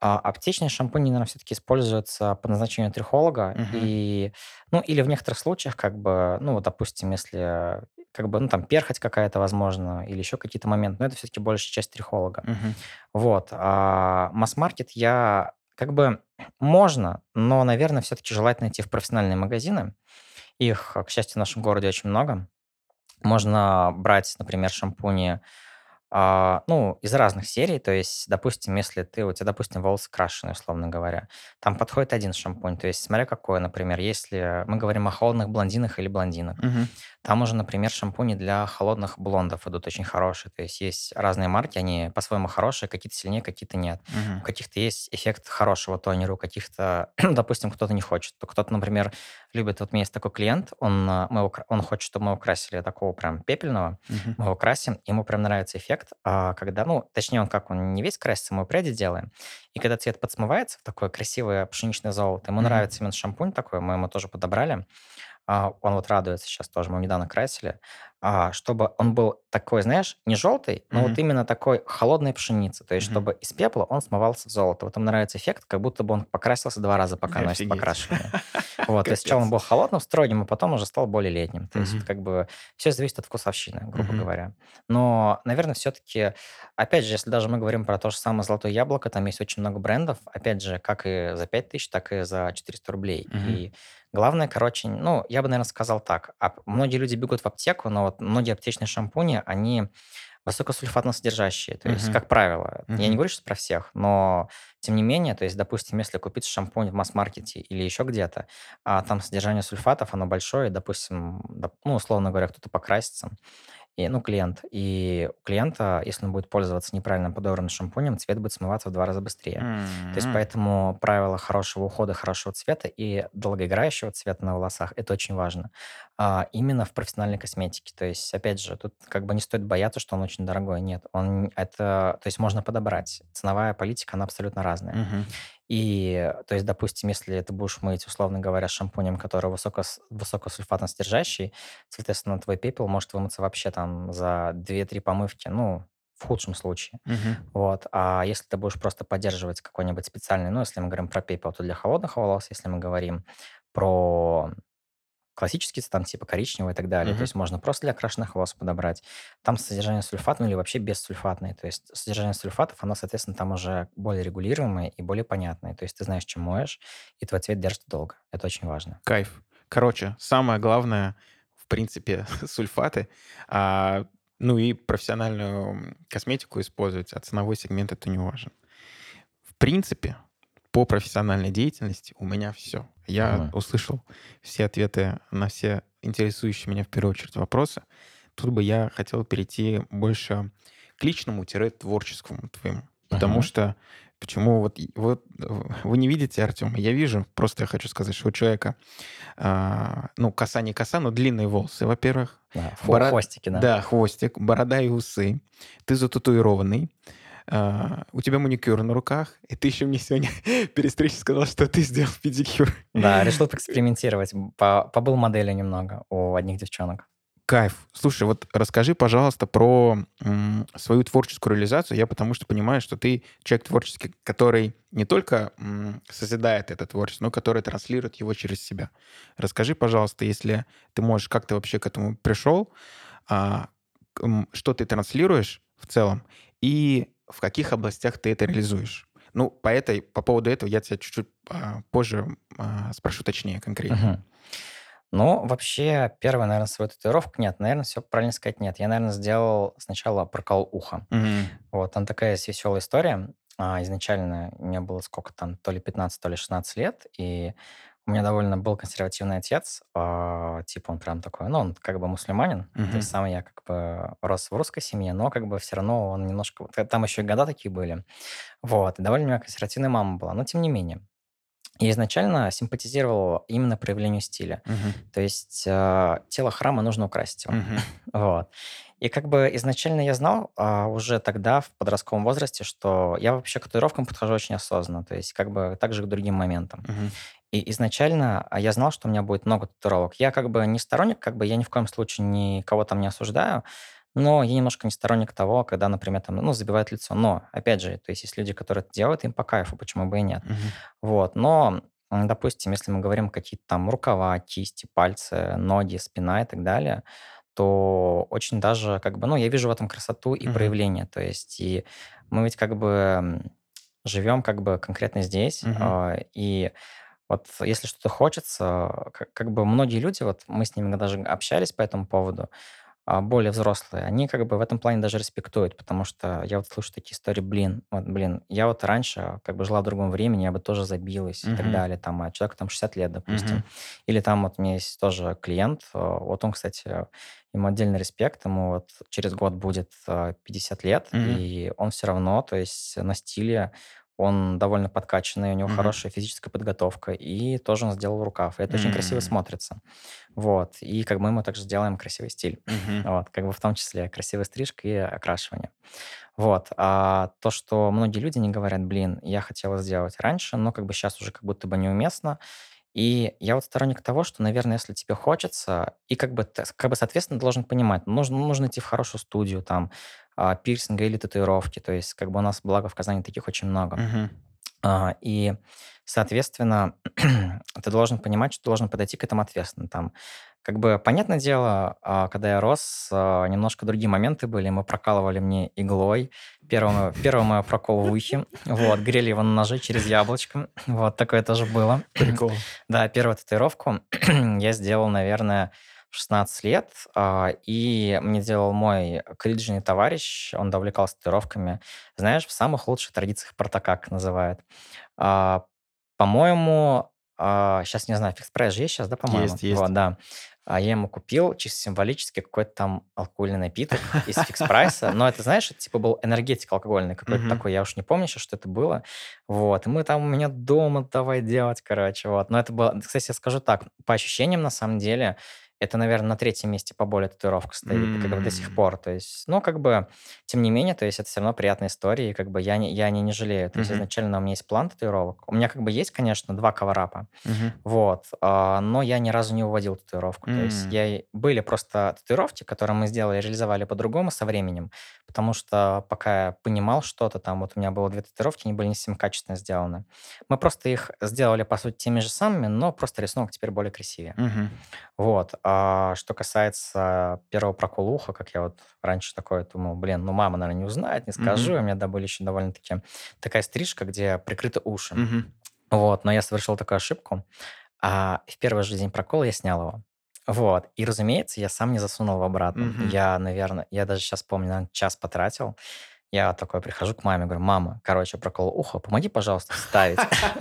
а, аптечные шампуни, наверное, все-таки используются по назначению трихолога, Мгм. и, ну, или в некоторых случаях, как бы, ну, вот, допустим, если, как бы, ну, там, перхоть какая-то, возможно, или еще какие-то моменты, но это все-таки большая часть трихолога. Мгм. Вот. А масс-маркет я как бы можно, но, наверное, все-таки желательно идти в профессиональные магазины. Их, к счастью, в нашем городе очень много. Можно брать, например, шампуни а, ну, из разных серий. То есть, допустим, если ты, у тебя, допустим, волосы крашеные, условно говоря, там подходит один шампунь. То есть, смотря какой, например, если мы говорим о холодных блондинах или блондинах, Мгм. там уже, например, шампуни для холодных блондов идут очень хорошие. То есть есть разные марки, они по-своему хорошие, какие-то сильнее, какие-то нет. У Мгм. каких-то есть эффект хорошего тонера, у каких-то, допустим, кто-то не хочет. То Кто-то, например, любит, вот у меня есть такой клиент, он, а, мы его кра- он хочет, чтобы мы его красили такого прям пепельного, Мгм. мы его красим, ему прям нравится эффект, а, когда, ну, точнее, он как, он не весь красится, мы пряди делаем. И когда цвет подсмывается в такое красивое пшеничное золото, ему Мгм. нравится именно шампунь такой, мы ему тоже подобрали. А, он вот радуется сейчас тоже, мы его недавно красили, а, чтобы он был такой, знаешь, не желтый, но вот Мгм. именно такой холодной пшеницы. То есть, Мгм. чтобы из пепла он смывался в золото. Вот ему нравится эффект, как будто бы он покрасился два раза, пока носит Офигеть. покрашивание. Вот, то есть сначала он был холодным, строгим, а потом уже стал более летним. То есть вот как бы все зависит от вкусовщины, грубо говоря. Но, наверное, все-таки, опять же, если даже мы говорим про то же самое «Золотое яблоко», там есть очень много брендов, опять же, как и за 5000, так и за 400 рублей. И главное, короче, ну, я бы, наверное, сказал так. А многие люди бегут в аптеку, но вот многие аптечные шампуни, они высокосульфатно содержащие. То есть, Мгм. как правило, я не говорю сейчас про всех, но тем не менее, то есть, допустим, если купить шампунь в масс-маркете или еще где-то, а там содержание сульфатов, оно большое, допустим, доп- ну, условно говоря, кто-то покрасится, и, ну, клиент. И у клиента, если он будет пользоваться неправильно подобранным шампунем, цвет будет смываться в два раза быстрее. То есть поэтому правило хорошего ухода, хорошего цвета и долгоиграющего цвета на волосах– это очень важно. А, именно в профессиональной косметике. То есть, опять же, тут как бы не стоит бояться, что он очень дорогой. Нет, он это, то есть можно подобрать. Ценовая политика, она абсолютно разная. Мгм. И, то есть, допустим, если ты будешь мыть, условно говоря, шампунем, который высоко, высокосульфатно содержащий, соответственно, твой пепел может вымыться вообще там за 2-3 помывки, ну, в худшем случае. Мгм. Вот. А если ты будешь просто поддерживать какой-нибудь специальный, ну, если мы говорим про пепел, то для холодных волос, если мы говорим про классические, там, типа коричневый и так далее. То Мгм. есть можно просто для окрашенных волос подобрать. Там содержание сульфат, ну или вообще бессульфатное. То есть содержание сульфатов, оно, соответственно, там уже более регулируемое и более понятное. То есть ты знаешь, чем моешь, и твой цвет держится долго. Это очень важно. Кайф. Короче, самое главное, в принципе, сульфаты, а, ну и профессиональную косметику использовать, а ценовой сегмент это не важен. В принципе, по профессиональной деятельности у меня все. Я Мгм. услышал все ответы на все интересующие меня в первую очередь вопросы. Тут бы я хотел перейти больше к личному-творческому твоему. Потому Мгм. что почему вот, вот вы не видите, Артем, я вижу, просто я хочу сказать, что у человека, а, ну, коса не коса, но длинные волосы, во-первых. Да, Бород- хвостики, да. Да, хвостик, борода и усы. Ты зататуированный. А, у тебя маникюр на руках, и ты еще мне сегодня перед встречей сказал, что ты сделал педикюр. Да, решил поэкспериментировать. По- побыл моделью немного у одних девчонок. Кайф. Слушай, вот расскажи, пожалуйста, про м, свою творческую реализацию. Я потому что понимаю, что ты человек творческий, который не только м, созидает это творчество, но который транслирует его через себя. Расскажи, пожалуйста, если ты можешь, как ты вообще к этому пришел, а, что ты транслируешь в целом и в каких областях ты это реализуешь. Ну, по, этой, по поводу этого я тебя чуть-чуть а, позже а, спрошу точнее, конкретнее. Мгм. Ну, вообще, первая, наверное, свою татуировку нет. Наверное, все правильно сказать нет. Я, наверное, сделал сначала прокол уха. Мгм. Вот, там такая есть веселая история. А, изначально мне было сколько там, то ли 15, то ли 16 лет, и у меня довольно был консервативный отец, а, типа он прям такой, ну, он как бы мусульманин, то Мгм. есть сам я как бы рос в русской семье, но как бы все равно он немножко, там еще и года такие были, вот, и довольно у меня консервативная мама была, но тем не менее. Я изначально симпатизировал именно проявлению стиля. Мгм. То есть э, тело храма нужно украсить его. Мгм. Вот. И как бы изначально я знал а, уже тогда, в подростковом возрасте, что я вообще к татуировкам подхожу очень осознанно, то есть как бы так же к другим моментам. Мгм. И изначально а, я знал, что у меня будет много татуировок. Я как бы не сторонник, как бы я ни в коем случае никого там не осуждаю, но я немножко не сторонник того, когда, например, там, ну, забивают лицо. Но, опять же, то есть есть люди, которые это делают, им по кайфу, почему бы и нет. Мгм. Вот, но, допустим, если мы говорим какие-то там рукава, кисти, пальцы, ноги, спина и так далее, то очень даже как бы, ну, я вижу в этом красоту и Мгм. проявление. То есть и мы ведь как бы живем как бы конкретно здесь, Мгм. а, и вот если что-то хочется, как, как бы многие люди, вот мы с ними даже общались по этому поводу, а, более взрослые, они как бы в этом плане даже респектуют, потому что я вот слышу такие истории, блин, вот, блин, я вот раньше как бы жила в другом времени, я бы тоже забилась и так далее, там, а человеку там 60 лет, допустим. Мгм. Или там вот у меня есть тоже клиент, э, вот он, кстати, ему отдельный респект, ему вот через год будет э, 50 лет, Мгм. и он все равно, то есть на стиле он довольно подкачанный, у него Мгм. хорошая физическая подготовка, и тоже он сделал рукав. И это очень красиво смотрится. Вот. И как мы ему также делаем красивый стиль. Мгм. Вот. Как бы в том числе красивая стрижка и окрашивание. Вот. А то, что многие люди не говорят, блин, я хотела сделать раньше, но как бы сейчас уже как будто бы неуместно. И я вот сторонник того, что, наверное, если тебе хочется, и как бы, как бы соответственно, должен понимать, нужно, нужно идти в хорошую студию, там, а, пирсинга или татуировки. То есть, как бы у нас, благо, в Казани таких очень много. Мгм. А, и, соответственно, ты должен понимать, что ты должен подойти к этому ответственно. Там, как бы, понятное дело, а, когда я рос, а, немножко другие моменты были. Мы прокалывали мне иглой. Первый, мой- первый мой прокол в ухе. Вот, грели его на ноже через яблочко. Вот, такое тоже было. Прикол. Да, первую татуировку я сделал, наверное, в 16 лет, а, и мне делал мой колледжный товарищ, он да увлекался татуировками. Знаешь, в самых лучших традициях Спартака, как называют. А, По-моему, сейчас не знаю, Fix Price же есть сейчас, да, по-моему? Есть, есть. Вот, да. А я ему купил чисто символически какой-то там алкогольный напиток из Fix Price а. Но это, знаешь, это типа был энергетик алкогольный какой-то Мгм. такой. Я уж не помню сейчас, что это было. Вот. И мы там у меня дома давай делать, короче. Вот. Но это было... Кстати, я скажу так. По ощущениям, на самом деле, это, наверное, на третьем месте по боли татуировка стоит, как бы до сих пор. То есть, ну, как бы, тем не менее, то есть это все равно приятная история, и как бы я не, я не, не жалею. То есть Мгм. изначально у меня есть план татуировок. У меня как бы есть, конечно, два каварапа. Мгм. Вот, а, но я ни разу не уводил татуировку. То есть я... Были просто татуировки, которые мы сделали, реализовали по-другому со временем, потому что пока я понимал что-то, там вот у меня было две татуировки, они были не совсем качественно сделаны. Мы просто их сделали, по сути, теми же самыми, но просто рисунок теперь более красивее. Мгм. Вот. А что касается первого прокола уха, как я вот раньше такое думал, блин, ну мама, наверное, не узнает, не скажу. Мгм. У меня, да, были еще довольно-таки такая стрижка, где прикрыты уши. Мгм. Вот, но я совершил такую ошибку. А в первый же день прокола я снял его. Вот. И, разумеется, я сам не засунул его обратно. Мгм. Я, наверное, я даже сейчас помню, наверное, час потратил. Я такой прихожу к маме, говорю, мама, короче, прокол уха, помоги, пожалуйста, вставить.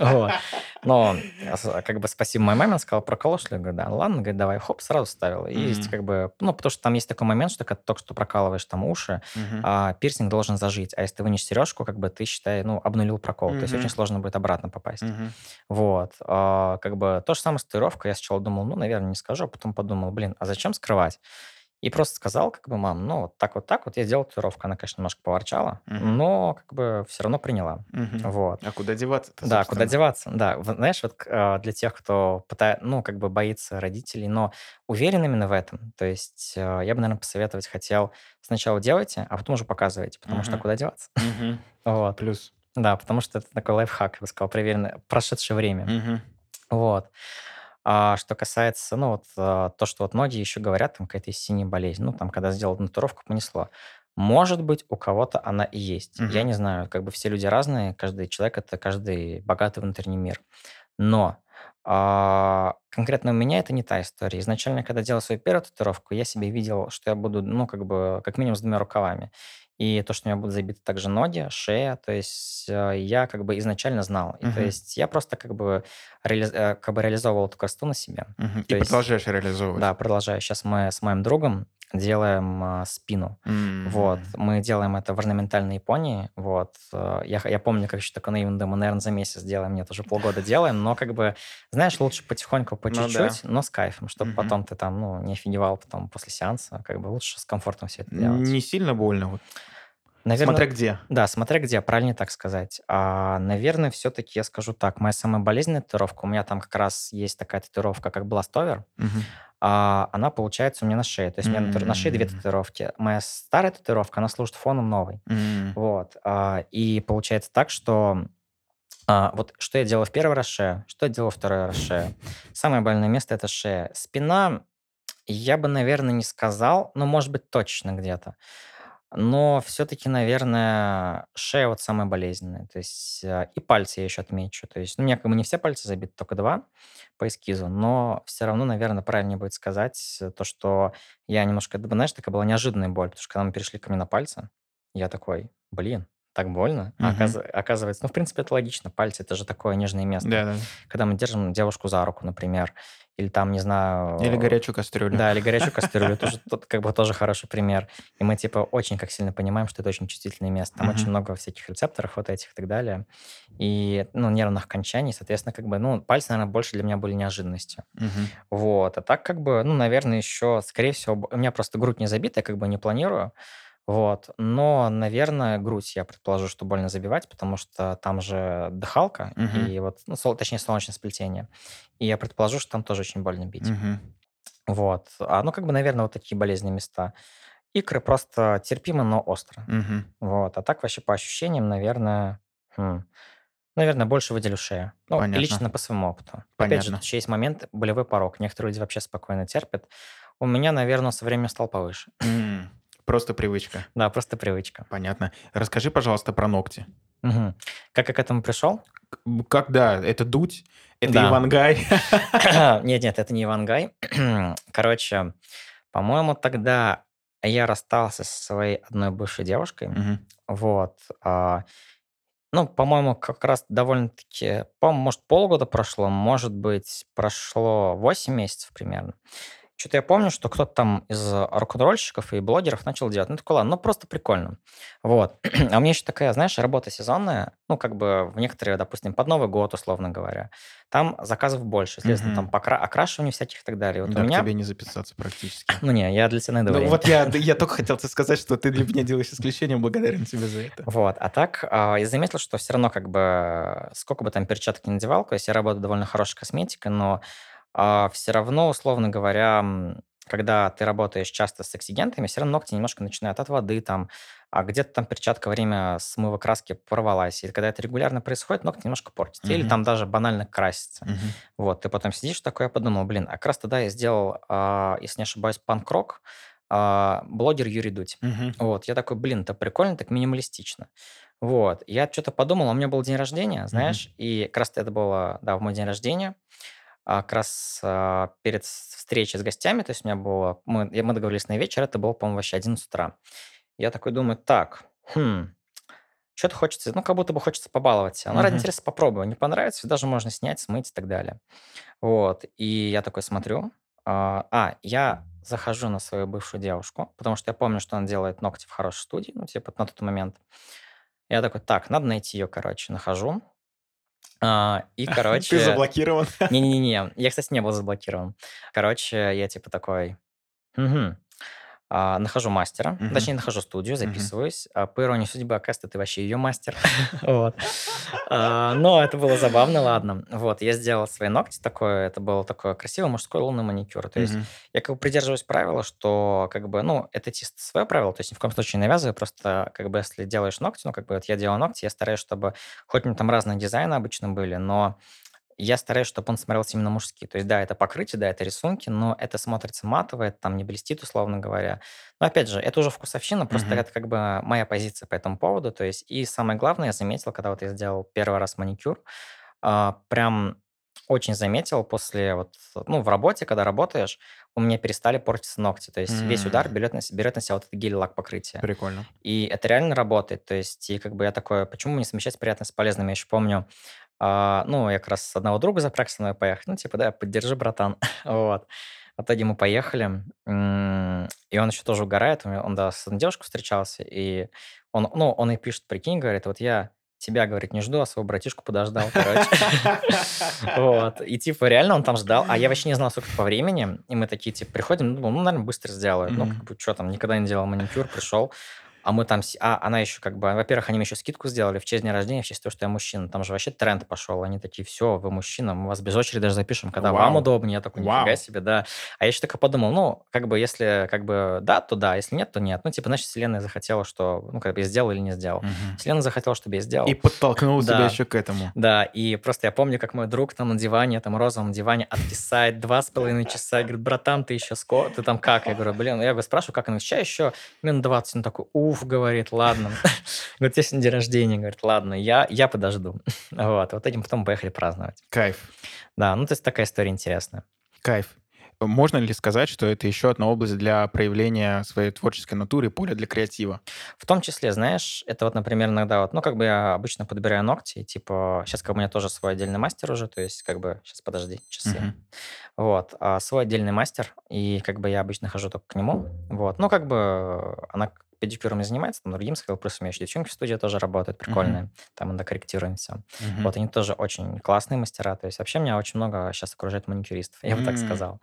Но с- как бы спасибо моей маме, она сказала, прокол, что ли? Я говорю, да, ладно, говорит, давай, хоп, сразу вставил. И как бы, ну, потому что там есть такой момент, что когда только что прокалываешь там уши, а, пирсинг должен зажить. А если ты вынешь сережку, как бы ты, считай, ну, обнулил прокол. То есть очень сложно будет обратно попасть. Вот. а, как бы то же самое с татуировкой. Я сначала думал, ну, наверное, не скажу, а потом подумал, блин, а зачем скрывать? И просто сказал, как бы, мам, ну, вот так вот так вот я сделал татуировку. Она, конечно, немножко поворчала, Мгм. но как бы все равно приняла. Мгм. Вот. А куда деваться-то, Да, куда деваться? Да, знаешь, вот а, для тех, кто пытает, ну, как бы боится родителей, но уверен именно в этом. То есть а, я бы, наверное, посоветовать хотел сначала делайте, а потом уже показывайте, потому что Мгм. куда деваться? Мгм. Вот. Плюс. Да, потому что это такой лайфхак, я бы сказал, проверенный, прошедшее время. Мгм. Вот. А что касается, ну, вот а, то, что вот многие еще говорят, там какая-то есть синяя болезнь. Ну, там, когда сделал татуировку, понесло. Может быть, у кого-то она и есть. Я Мгм. не знаю, как бы все люди разные, каждый человек это каждый богатый внутренний мир. Но а, конкретно у меня это не та история. Изначально, когда делал свою первую татуировку, я себе видел, что я буду, ну, как бы, как минимум с двумя рукавами. И то, что у меня будут забиты также ноги, шея, то есть э, я как бы изначально знал. И то есть я просто как бы, реали- э, как бы реализовывал эту красоту на себе. Мгм. То И есть, продолжаешь реализовывать. да, продолжаю. Сейчас мы с моим другом делаем а, спину. Вот, М. мы делаем это в орнаментальной Японии. Вот, э, я, я помню, как еще такой наивно думаю, наверное, за месяц делаем, нет, уже полгода делаем, но как бы, знаешь, лучше потихоньку, по Ну да. чуть-чуть, но с кайфом, чтобы Мгм. потом ты там, ну, не офигевал потом после сеанса, как бы лучше с комфортом все это делать. Не сильно больно? Вот. Наверное, Смотря где. да, смотря где, правильно так сказать. А, наверное, все-таки я скажу так, моя самая болезненная татуировка, у меня там как раз есть такая татуировка, как бластовер, Мгм. а, она получается у меня на шее. То есть у меня на шее две татуировки. Моя старая татуировка, она служит фоном новой. М. Вот. а, и получается так, что а, вот что я делал в первый раз шея, что я делал второй раз шея. Самое больное место это шея. Спина, я бы, наверное, не сказал, но может быть точно где-то. Но все-таки, наверное, шея вот самая болезненная. То есть а, и пальцы я еще отмечу. То есть ну, у меня как бы не все пальцы забиты, только два по эскизу, но все равно, наверное, правильнее будет сказать э, то, что я немножко, знаешь, такая была неожиданная боль, потому что когда мы перешли ко мне на пальцы, я такой, блин, так больно. А оказывается, ну, в принципе, это логично. Пальцы это же такое нежное место. Да, да. Когда мы держим девушку за руку, например, или там, не знаю... Или горячую кастрюлю. Да, или горячую кастрюлю. Тоже, тут как бы тоже хороший пример. И мы, типа, очень как сильно понимаем, что это очень чувствительное место. Там очень много всяких рецепторов вот этих и так далее. И, ну, нервных окончаний, соответственно, как бы, ну, пальцы, наверное, больше для меня были неожиданностью. Вот. А так, как бы, ну, наверное, еще, скорее всего, у меня просто грудь не забита, я как бы не планирую. Вот. Но, наверное, грудь я предположу, что больно забивать, потому что там же дыхалка, Мгм. и вот, ну, сол- точнее, солнечное сплетение. И я предположу, что там тоже очень больно бить. Мгм. Вот. А, ну, как бы, наверное, вот такие болезненные места. Икры просто терпимо, но остро. Мгм. Вот. А так вообще по ощущениям, наверное, хм, наверное, больше выделю шею. Ну, Понятно. лично по своему опыту. Опять же, Понятно. тут еще есть момент, болевой порог. Некоторые люди вообще спокойно терпят. У меня, наверное, со временем стал повыше. М, Просто привычка. Да, просто привычка. Понятно. Расскажи, пожалуйста, про ногти. Мгм. Как я к этому пришел? Как, да, это дуть, это Да. Ивангай. Нет, нет, это не Ивангай. Короче, по-моему, тогда я расстался со своей одной бывшей девушкой. Мгм. Вот. а, Ну, по-моему, как раз довольно-таки, по-моему, может, полгода прошло, может быть, прошло 8 месяцев примерно. Что-то я помню, что кто-то там из рок-н-ролльщиков и блогеров начал делать. Ну, такой, ладно, ну, просто прикольно. Вот. А у меня еще такая, знаешь, работа сезонная, ну, как бы в некоторые, допустим, под Новый год, условно говоря. Там заказов больше, соответственно, там покра- окрашивание всяких и так далее. Вот Да, у к меня... тебе не записаться практически. Ну, не, я для найду Ну вот я, я только хотел тебе сказать, что ты для меня делаешь исключение, благодарен тебе за это. Вот, а так а, я заметил, что все равно как бы сколько бы там перчаток не надевал, то есть я работаю довольно хорошей косметикой, но все равно, условно говоря, когда ты работаешь часто с эксигентами, все равно ногти немножко начинают от воды, там, а где-то там перчатка во время смыва краски порвалась. И когда это регулярно происходит, ногти немножко портятся. Или Мгм. там даже банально красится. Мгм. Вот, ты потом сидишь такой, я подумал, блин, а как раз тогда я сделал, а, если не ошибаюсь, панк-рок, а, блогер Юрий Дудь. Мгм. Вот, я такой, блин, это прикольно, так минималистично. Вот, я что-то подумал, у меня был день рождения, знаешь, и как раз это было, да, в мой день рождения, а, как раз а, перед встречей с гостями, то есть у меня было, мы, мы договорились на вечер, это было, по-моему, вообще 11 утра. Я такой думаю, так, хм, что-то хочется, ну, как будто бы хочется побаловать. Ну, ради Мгм. интереса попробую. Не понравится, даже можно снять, смыть и так далее. Вот, и я такой смотрю, а, а, я захожу на свою бывшую девушку, потому что я помню, что она делает ногти в хорошей студии, ну, типа на тот момент. Я такой, так, надо найти ее, короче, нахожу. А, и, Ты короче... заблокирован. Не-не-не, я, кстати, не был заблокирован. Короче, я типа такой. А, нахожу мастера, Мгм. точнее, нахожу студию, записываюсь. А, по иронии судьбы, оказывается, ты вообще ее мастер. Вот. А, Но это было забавно, ладно. Вот, я сделал свои ногти такое, это был такой красивый мужской лунный маникюр. То есть я как бы придерживаюсь правила, что как бы, ну, это чисто свое правило, то есть ни в коем случае не навязываю, просто как бы если делаешь ногти, ну, как бы вот я делаю ногти, я стараюсь, чтобы, хоть у меня там разные дизайны обычно были, но я стараюсь, чтобы он смотрелся именно мужский. То есть, да, это покрытие, да, это рисунки, но это смотрится матово, это там не блестит, условно говоря. Но опять же, это уже вкусовщина, просто Мгм. это как бы моя позиция по этому поводу. То есть, и самое главное, я заметил, когда вот я сделал первый раз маникюр, а, прям очень заметил после вот, ну, в работе, когда работаешь, у меня перестали портиться ногти. То есть весь удар берет на, берет на себя вот это гель-лак покрытие. Прикольно. И это реально работает. То есть, и как бы я такое, почему не совмещать приятное с полезным? Я еще помню, а, ну, я как раз с одного друга запрягся со мной поехать. Ну, типа, да, поддержи, братан. вот. В итоге мы поехали, и он еще тоже угорает. Он, да, с одной девушкой встречался, и он, ну, он и пишет, прикинь, говорит, вот я тебя, говорит, не жду, а своего братишку подождал, короче. Вот. И типа реально он там ждал, а я вообще не знал, сколько по времени. И мы такие, типа, приходим, ну, думал, ну, наверное, быстро сделают. Ну, как бы, что там, никогда не делал маникюр, пришел. А мы там... А, она еще как бы... Во-первых, они мне еще скидку сделали в честь дня рождения, в честь того, что я мужчина. Там же вообще тренд пошел. Они такие, все, вы мужчина, мы вас без очереди даже запишем, когда вам Вау. удобнее. Я такой, нифига Вау. себе, да. А я еще только подумал, ну, как бы, если как бы да, то да, если нет, то нет. Ну, типа, значит, вселенная захотела, что, ну, как бы, я сделал или не сделал. Мгм. Вселенная захотела, чтобы я сделал. И подтолкнул тебя Да. еще к этому. Да, и просто я помню, как мой друг там на диване, там розовом диване откисает два с половиной часа. Говорит, братан, ты еще сколько? Ты там как? Я говорю, блин, я говорю, спрашиваю, как он сейчас еще минут 20. Он такой, уф, говорит, ладно. Говорит, тебе сегодня день рождения. Говорит, ладно, я, я подожду. Вот, вот этим потом поехали праздновать. Кайф. Да, ну то есть такая история интересная. Кайф. Можно ли сказать, что это еще одна область для проявления своей творческой натуры, поле для креатива? В том числе, знаешь, это вот, например, иногда вот, ну, как бы я обычно подбираю ногти, типа, сейчас как бы у меня тоже свой отдельный мастер уже, то есть как бы, сейчас подожди, часы. Мгм. Вот, а, свой отдельный мастер, и как бы я обычно хожу только к нему, вот. Ну, как бы она педикюром не занимается, там другим сходил, плюс у меня еще девчонки в студии тоже работают, прикольные, там иногда корректируем все. Мгм. Вот, они тоже очень классные мастера, то есть вообще меня очень много сейчас окружает маникюристов, я бы так сказал.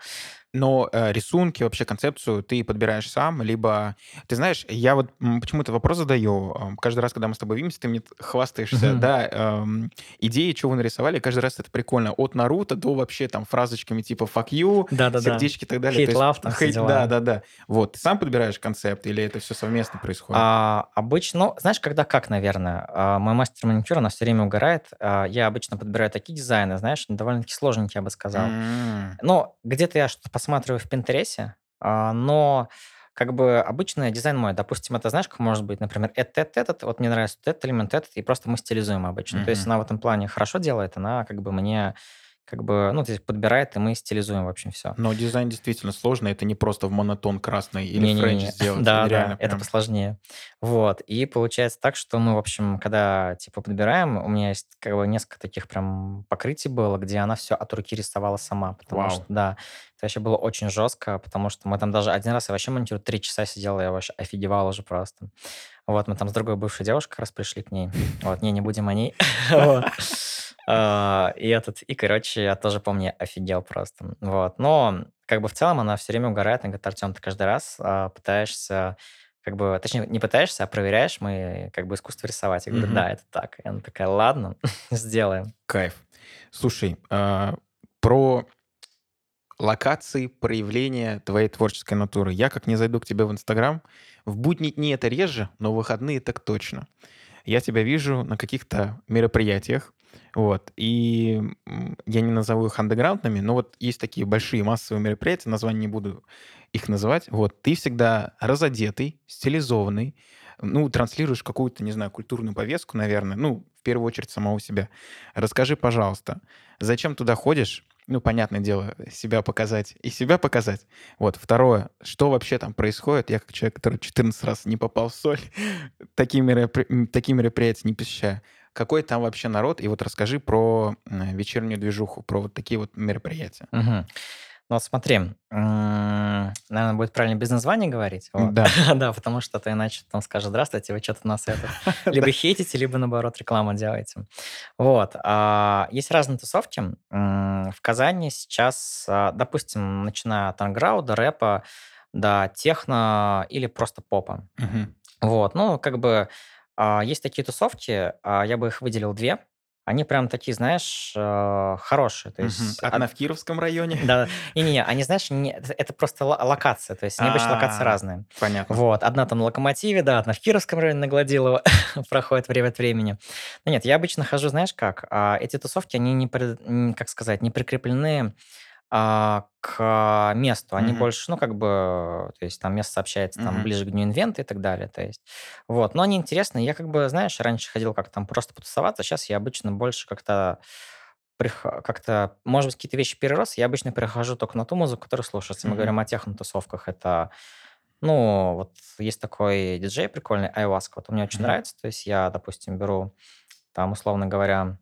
Но э, рисунки, вообще концепцию ты подбираешь сам, либо... Ты знаешь, я вот почему-то вопрос задаю. Каждый раз, когда мы с тобой видимся, ты мне хвастаешься, Мгм. да, эм, идеи, что вы нарисовали, каждый раз это прикольно. От Наруто до вообще там фразочками типа fuck you, Да-да-да. сердечки и так далее. Hate love, там дела. Да, да, да. Вот, ты сам подбираешь концепт или это все совместно происходит? А, обычно, ну, знаешь, когда как, наверное. А, мой мастер маникюра, она все время угорает. А, я обычно подбираю такие дизайны, знаешь, довольно-таки сложненькие, я бы сказал. М, Ну, где-то я что-то посматриваю в Пинтересе, а, но как бы обычно дизайн мой, допустим, это знаешь, как может быть, например, этот, этот, этот, вот мне нравится этот элемент, этот, и просто мы стилизуем обычно. То есть она в этом плане хорошо делает, она как бы мне как бы, ну, то есть подбирает, и мы стилизуем, в общем, все. Но дизайн действительно сложный, это не просто в монотон красный или френч сделать. Да, это да, реально это посложнее. Вот. И получается так, что мы, в общем, когда, типа, подбираем, у меня есть, как бы, несколько таких прям покрытий было, где она все от руки рисовала сама, потому Вау. что, да, это вообще было очень жестко, потому что мы там даже один раз я вообще монтирую три часа сидела, я вообще офигевал уже просто. Вот, мы там с другой бывшей девушкой раз пришли к ней. Вот, не, не будем о ней. А, И этот, и, короче, я тоже помню, офигел просто. Вот. Но, как бы, в целом она все время угорает. Она говорит, Артем, ты каждый раз а, пытаешься, как бы, точнее, не пытаешься, а проверяешь мы, как бы, искусство рисовать. Я говорю, да, это так. И она такая, ладно, сделаем. Кайф. Слушай, а, про локации проявления твоей творческой натуры. Я как не зайду к тебе в Инстаграм, в будние дни это реже, но в выходные так точно. Я тебя вижу на каких-то мероприятиях, вот, и я не назову их андеграундными, но вот есть такие большие массовые мероприятия, название не буду их называть, вот, ты всегда разодетый, стилизованный, ну, транслируешь какую-то, не знаю, культурную повестку, наверное, ну, в первую очередь самого себя. Расскажи, пожалуйста, зачем туда ходишь? Ну, понятное дело, себя показать и себя показать. Вот, второе, что вообще там происходит? Я как человек, который 14 раз не попал в соль, такие мероприятия не посещаю. Какой там вообще народ? И вот расскажи про вечернюю движуху, про вот такие вот мероприятия. Мгм. Ну смотри, наверное, будет правильно без названия говорить. вот. Да. Да, потому что то иначе там скажут, здравствуйте, вы что-то нас это либо хейтите, либо наоборот рекламу делаете. Вот. а, Есть разные тусовки. В Казани сейчас, а, допустим, начиная от анграуда, рэпа, до техно или просто попа. Вот, ну, как бы есть такие тусовки, а, я бы их выделил две. Они прям такие, знаешь, а, хорошие. То есть Одна в Кировском районе. да, и не, они, знаешь, не- это просто ло- локация, то есть они обычно локации А, разные. Понятно. Вот, одна там на Локомотиве, да, одна в Кировском районе на Гладилово проходит время от времени. Но нет, я обычно хожу, знаешь как, а, эти тусовки, они не, как сказать, не прикреплены а, к месту, они Мгм. больше, ну, как бы, то есть там место сообщается там Мгм. ближе к дню инвента и так далее, то есть, вот, но они интересные, я как бы, знаешь, раньше ходил как там просто потусоваться, сейчас я обычно больше как-то как-то, может быть, какие-то вещи перерос, я обычно перехожу только на ту музыку, которую слушаю. Если мы говорим о техно-тусовках, это, ну, вот есть такой диджей прикольный, Ayahuasca, вот он мне очень Мгм. нравится, то есть я, допустим, беру там, условно говоря,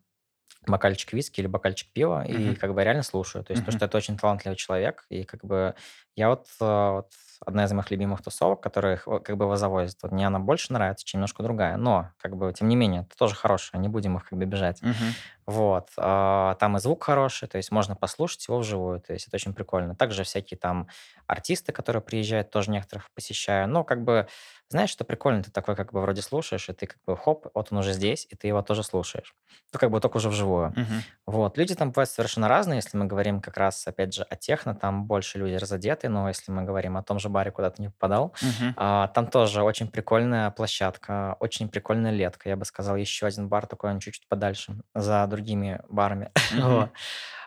бокальчик виски или бокальчик пива и Мгм. как бы реально слушаю. То есть то, Мгм. что это очень талантливый человек, и как бы я вот, э, вот одна из моих любимых тусовок, которых э, как бы его завозят, вот мне она больше нравится, чем немножко другая, но как бы тем не менее, это тоже хорошая, не будем их как бы бежать. Мгм. Вот. а, Там и звук хороший, то есть можно послушать его вживую, то есть это очень прикольно. Также всякие там артисты, которые приезжают, тоже некоторых посещаю. Но как бы, знаешь, что прикольно, ты такой как бы вроде слушаешь, и ты как бы хоп, вот он уже здесь, и ты его тоже слушаешь. Ну, как бы только уже вживую. Мгм. Вот. Люди там бывают совершенно разные. Если мы говорим как раз, опять же, о техно, там больше люди разодеты, но если мы говорим о том же баре, куда ты не попадал, Мгм. а, там тоже очень прикольная площадка, очень прикольная летка. Я бы сказал, еще один бар такой, он чуть-чуть подальше, за другими барами. Мгм. Вот.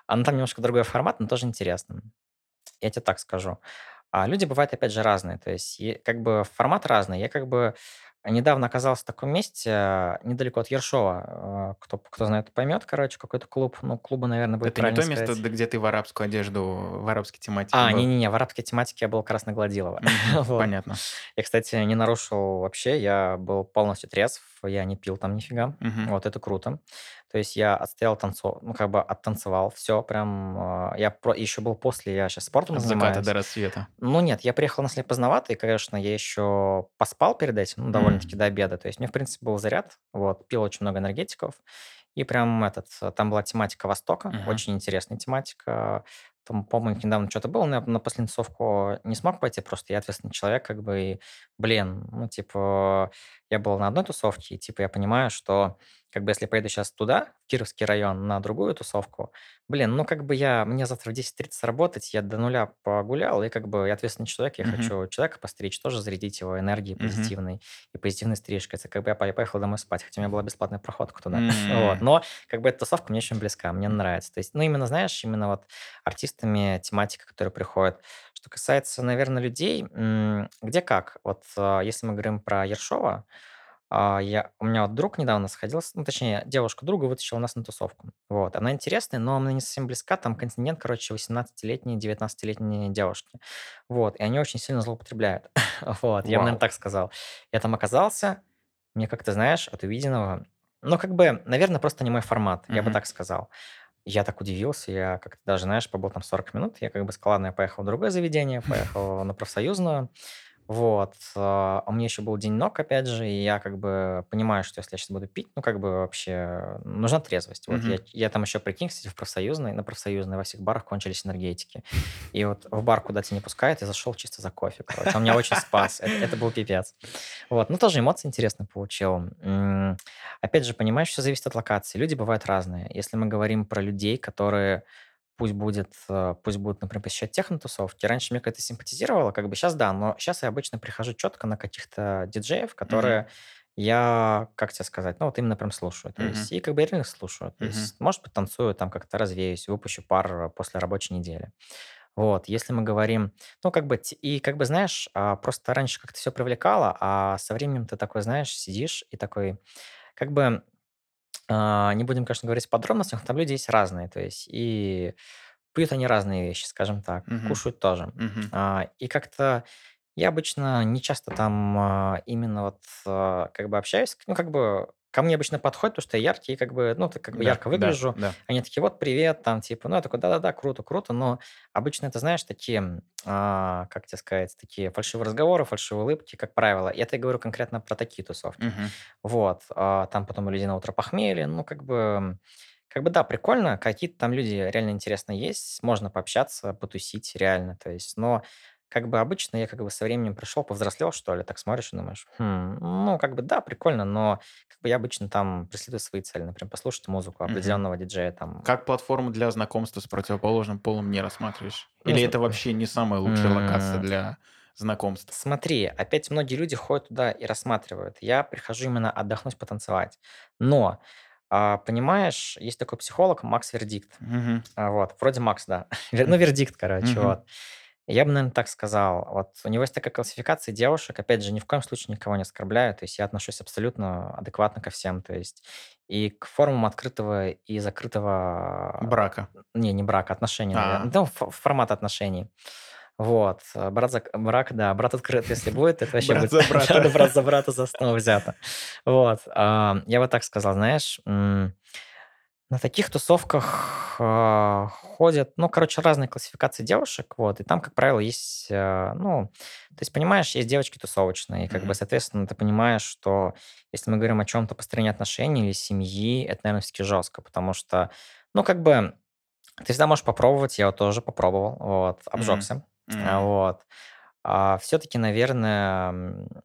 А, ну, там немножко другой формат, но тоже интересно. Я тебе так скажу. А люди бывают, опять же, разные. То есть, как бы формат разный. Я как бы недавно оказался в таком месте, э, недалеко от Ершова. Э, кто, кто знает, поймет, короче, какой-то клуб. Ну, клуба, наверное, будет Это не то правильно место, сказать. где ты в арабскую одежду, в арабской тематике А, не-не-не, в арабской тематике я был как раз на Гладилова. Мгм, Вот. Понятно. Я, кстати, не нарушил вообще, я был полностью трезв, я не пил там нифига. Мгм. Вот это круто. То есть я отстоял танцов, ну, как бы оттанцевал все прям. а, Я про... еще был после, я сейчас спортом От заката до занимаюсь. рассвета. Ну нет, я приехал на след поздновато, и, конечно, я еще поспал перед этим, ну, довольно-таки М. до обеда. То есть мне, в принципе, был заряд, вот, пил очень много энергетиков, и прям этот, э, там была тематика Востока, Мгм. очень интересная тематика. Там, по-моему, недавно что-то было, но я на последнюю тусовку не смог пойти, просто я ответственный человек, как бы, и, блин, ну, типа, я был на одной тусовке, и, типа, я понимаю, что, как бы, если поеду сейчас туда, в Кировский район, на другую тусовку, блин, ну, как бы я, мне завтра в 10.30 работать, я до нуля погулял, и, как бы, я ответственный человек, я Мгм. хочу человека постричь, тоже зарядить его энергией позитивной, и позитивной стрижкой. Это как бы я по- я поехал домой спать, хотя у меня была бесплатная проходка туда. Вот. М. Но как бы эта тусовка мне очень близка, мне нравится. То есть, ну, именно, знаешь, именно вот артистами тематика, которая приходит. Что касается, наверное, людей, где как. Вот а, если мы говорим про Ершова, а, я, у меня вот друг недавно сходил, с- ну, точнее, девушка друга вытащила нас на тусовку. Вот. Она интересная, но она не совсем близка. Там континент, короче, 18-летние, 19-летние девушки. Вот. И они очень сильно злоупотребляют. Вот. Я бы, наверное, Вау. так сказал. Я там оказался, мне как-то, знаешь, от увиденного, ну, как бы, наверное, просто не мой формат, я бы Мгм. так сказал. Я так удивился, я как-то даже, знаешь, побыл там 40 минут, я как бы складно я поехал в другое заведение, поехал на профсоюзную, вот. а, У меня еще был день ног, опять же, и я как бы понимаю, что если я сейчас буду пить, ну, как бы вообще нужна трезвость. Вот я, Мгм. я там еще, прикинь, кстати, в профсоюзной, на профсоюзной во всех барах кончились энергетики. И вот в бар, куда тебя не пускают, я зашел чисто за кофе, короче. Он меня очень спас. Это, это был пипец. Вот. Ну, тоже эмоции интересно получил. Опять же, понимаешь, все зависит от локации. Люди бывают разные. Если мы говорим про людей, которые пусть будет, э, пусть будут, например, посещать технотусовки. Раньше мне как-то симпатизировало, как бы сейчас да, но сейчас я обычно прихожу четко на каких-то диджеев, которые я, как тебе сказать, ну вот именно прям слушаю. То Мгм. есть, и как бы я реально слушаю. То Мгм. есть, может быть, танцую, там как-то развеюсь, выпущу пар э, после рабочей недели. Вот, если мы говорим, ну, как бы, и как бы, знаешь, а, просто раньше как-то все привлекало, а со временем ты такой, знаешь, сидишь и такой, как бы, а, не будем, конечно, говорить в подробностях, но там люди есть разные, то есть, и Пьют они разные вещи, скажем так, Мгм. кушают тоже. Мгм. А, и как-то я обычно не часто там а, именно вот а, как бы общаюсь. Ну, как бы ко мне обычно подходят, потому что я яркий, как бы, ну, так как бы Да, ярко да, выгляжу. да. Они такие, вот, привет, там, типа, ну, я такой, да-да-да, круто, круто, но обычно это, знаешь, такие, а, как тебе сказать, такие фальшивые разговоры, фальшивые улыбки, как правило. Я говорю конкретно про такие тусовки. Мгм. Вот, а, там потом у людей на утро похмелье, ну, как бы, как бы, да, прикольно, какие-то там люди реально интересные есть, можно пообщаться, потусить реально, то есть, но как бы обычно я как бы со временем пришел, повзрослел, что ли, так смотришь и думаешь, «Хм, ну, как бы, да, прикольно, но как бы я обычно там преследую свои цели, например, послушать музыку определенного диджея там. Как платформу для знакомства с противоположным полом не рассматриваешь? Ну, Или зн- это вообще не самая лучшая локация м, для знакомств? Смотри, опять многие люди ходят туда и рассматривают. Я прихожу именно отдохнуть, потанцевать. Но, а, понимаешь, есть такой психолог Макс Вердикт. Мгм. А, вот, вроде Макс, да. Ну, вердикт, короче, Мгм. вот. Я бы, наверное, так сказал. Вот у него есть такая классификация девушек. Опять же, ни в коем случае никого не оскорбляю. То есть я отношусь абсолютно адекватно ко всем. То есть и к формам открытого и закрытого... Брака. Не, не брака, отношений. А, Ну, формат отношений. Вот. э, Брат за... Брак, да. Брат открыт, если будет, это вообще Брат будет... за брата. Брат за брата за основу взято. Вот. Я бы так сказал, знаешь, на таких тусовках а, ходят, ну, короче, разные классификации девушек, вот, и там, как правило, есть, а, ну, то есть, понимаешь, есть девочки тусовочные, и, как бы, Мгм. соответственно, ты понимаешь, что если мы говорим о чем-то построении отношений или семьи, это, наверное, все-таки жестко, потому что, ну, как бы, ты всегда можешь попробовать, я вот тоже попробовал, вот, обжегся, а, М. вот. А, все-таки, наверное,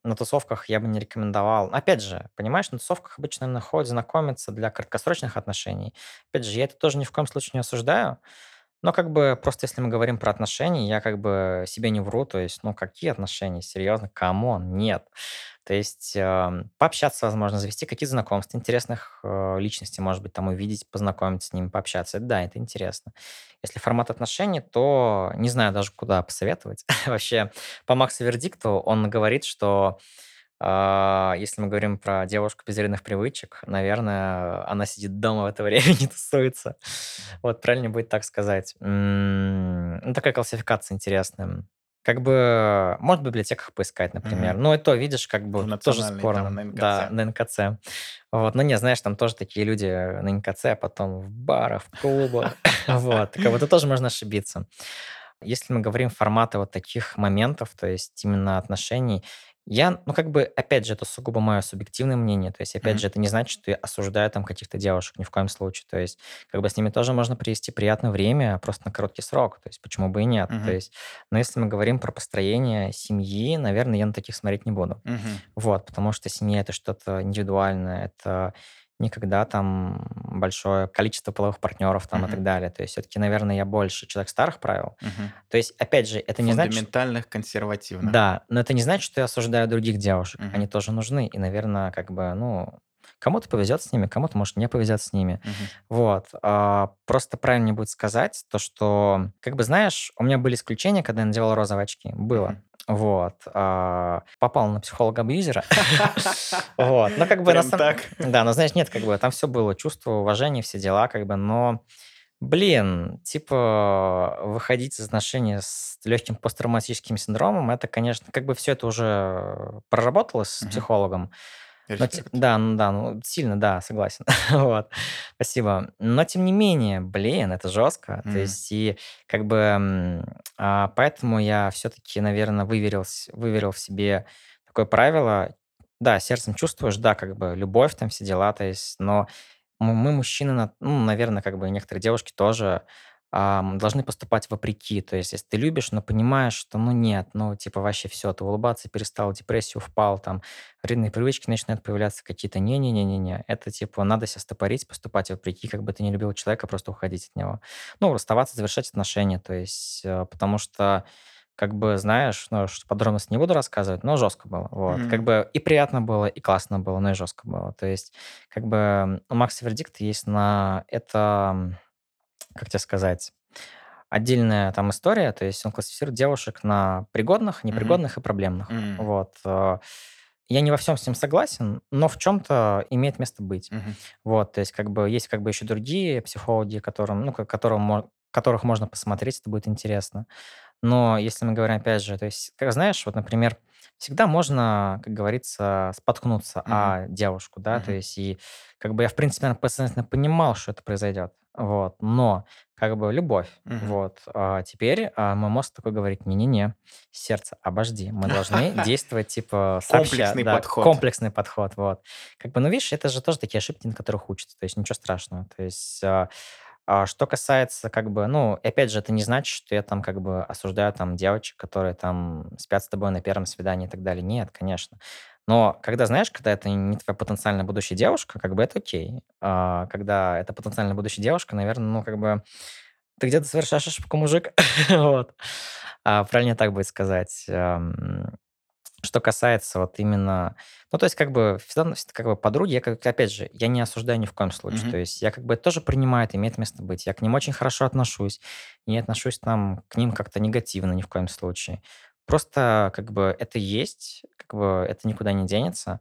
на тусовках я бы не рекомендовал. Опять же, понимаешь, на тусовках обычно наверно, ходят знакомиться для краткосрочных отношений. Опять же, я это тоже ни в коем случае не осуждаю. Но как бы просто если мы говорим про отношения, я как бы себе не вру. То есть, ну какие отношения? Серьезно? Come on, нет. То есть ам, пообщаться, возможно, завести какие-то знакомства, интересных э, личностей, может быть, там увидеть, познакомиться с ними, пообщаться. Да, это интересно. Если формат отношений, то не знаю даже, куда посоветовать. Вообще, по Максу Вердикту он говорит, что А, если мы говорим про девушку без вредных привычек, наверное, она сидит дома в это время, не тусуется. Вот, правильно будет так сказать. М, Ну, такая классификация интересная. Как бы, может, в библиотеках поискать, например. Мгм. Ну, и то, видишь, как В бы тоже национальной, спорно. там, на Да, НКЦ. на НКЦ. Вот, ну, не, знаешь, там тоже такие люди на НКЦ, а потом в барах, в клубах. Вот, как тут тоже можно ошибиться. Если мы говорим форматы вот таких моментов, то есть именно отношений, я, ну, как бы, опять же, это сугубо мое субъективное мнение. То есть, опять Мгм. же, это не значит, что я осуждаю там каких-то девушек ни в коем случае. То есть, как бы с ними тоже можно провести приятное время, просто на короткий срок. То есть, почему бы и нет. То Мгм. есть, но если мы говорим про построение семьи, наверное, я на таких смотреть не буду. Мгм. Вот, потому что семья это что-то индивидуальное, это никогда там большое количество половых партнеров там и так далее. То есть все-таки, наверное, я больше человек старых правил. Мгм. То есть, опять же, это не значит, Фундаментальных, консервативных. да, но это не значит, что я осуждаю других девушек. Мгм. Они тоже нужны. И, наверное, как бы, ну, кому-то повезет с ними, кому-то, может, не повезет с ними. Мгм. Вот. а, просто правильнее будет сказать то, что, как бы, знаешь, у меня были исключения, когда я надевал розовые очки. Было. Мгм. Вот. а, попал на психолога-абьюзера. Вот. Ну, как бы, Прям так. Да, но, знаешь, нет, как бы, там все было, чувство, уважение, все дела, как бы, но, блин, типа, выходить из отношений с легким посттравматическим синдромом, это, конечно, как бы все это уже проработалось с психологом, но те- да, ну да, ну сильно, да, согласен. Вот, спасибо. Но тем не менее, блин, это жестко. То Мгм. есть и как бы а, поэтому я все-таки, наверное, выверил, выверил в себе такое правило. Да, сердцем чувствуешь, да, как бы любовь, там все дела, то есть, но мы, мужчины, ну, наверное, как бы некоторые девушки тоже должны поступать вопреки. То есть, если ты любишь, но понимаешь, что, ну, нет, ну, типа, вообще все, ты улыбаться перестал, депрессию впал, там, вредные привычки начинают появляться какие-то. Не-не-не-не-не. Это, типа, надо себя стопорить, поступать вопреки, как бы ты не любил человека, просто уходить от него. Ну, расставаться, завершать отношения, то есть, э, потому что как бы, знаешь, ну, подробности не буду рассказывать, но жестко было. Вот. Как Мгм. бы и приятно было, и классно было, но и жестко было. То есть, как бы у Макса Вердикт есть на это, как тебе сказать, отдельная там история. То есть он классифицирует девушек на пригодных, непригодных и проблемных. М. Вот. э, Я не во всем с ним согласен, но в чем-то имеет место быть. Мгм. Вот, то есть как бы есть как бы еще другие психологи, которым, ну, ко- которым, которых можно посмотреть, это будет интересно. Но если мы говорим, опять же, то есть, как знаешь, вот, например, всегда можно, как говорится, споткнуться Мгм. о девушку, да, то Мгм. есть, и как бы я, в принципе, наверно, подсознательно понимал, что это произойдет, вот, но как бы любовь, Мгм. вот, а теперь а, мой мозг такой говорит, не-не-не, сердце, обожди, мы должны действовать, типа, сообща, Комплексный да, подход. комплексный подход, вот. Как бы, ну, видишь, это же тоже такие ошибки, на которых учатся, то есть ничего страшного, то есть а, что касается, как бы, ну, опять же, это не значит, что я там как бы осуждаю там девочек, которые там спят с тобой на первом свидании и так далее. Нет, конечно. Но когда, знаешь, когда это не твоя потенциальная будущая девушка, как бы это окей. А когда это потенциальная будущая девушка, наверное, ну, как бы ты где-то совершаешь ошибку, мужик. Вот. А, правильнее так будет сказать. Что касается вот именно... Ну, то есть, как бы, как бы подруги, я, как, опять же, я не осуждаю ни в коем случае. Мгм. То есть, я как бы это тоже принимаю, это имеет место быть. Я к ним очень хорошо отношусь. Не отношусь там к ним как-то негативно ни в коем случае. Просто, как бы, это есть, как бы, это никуда не денется.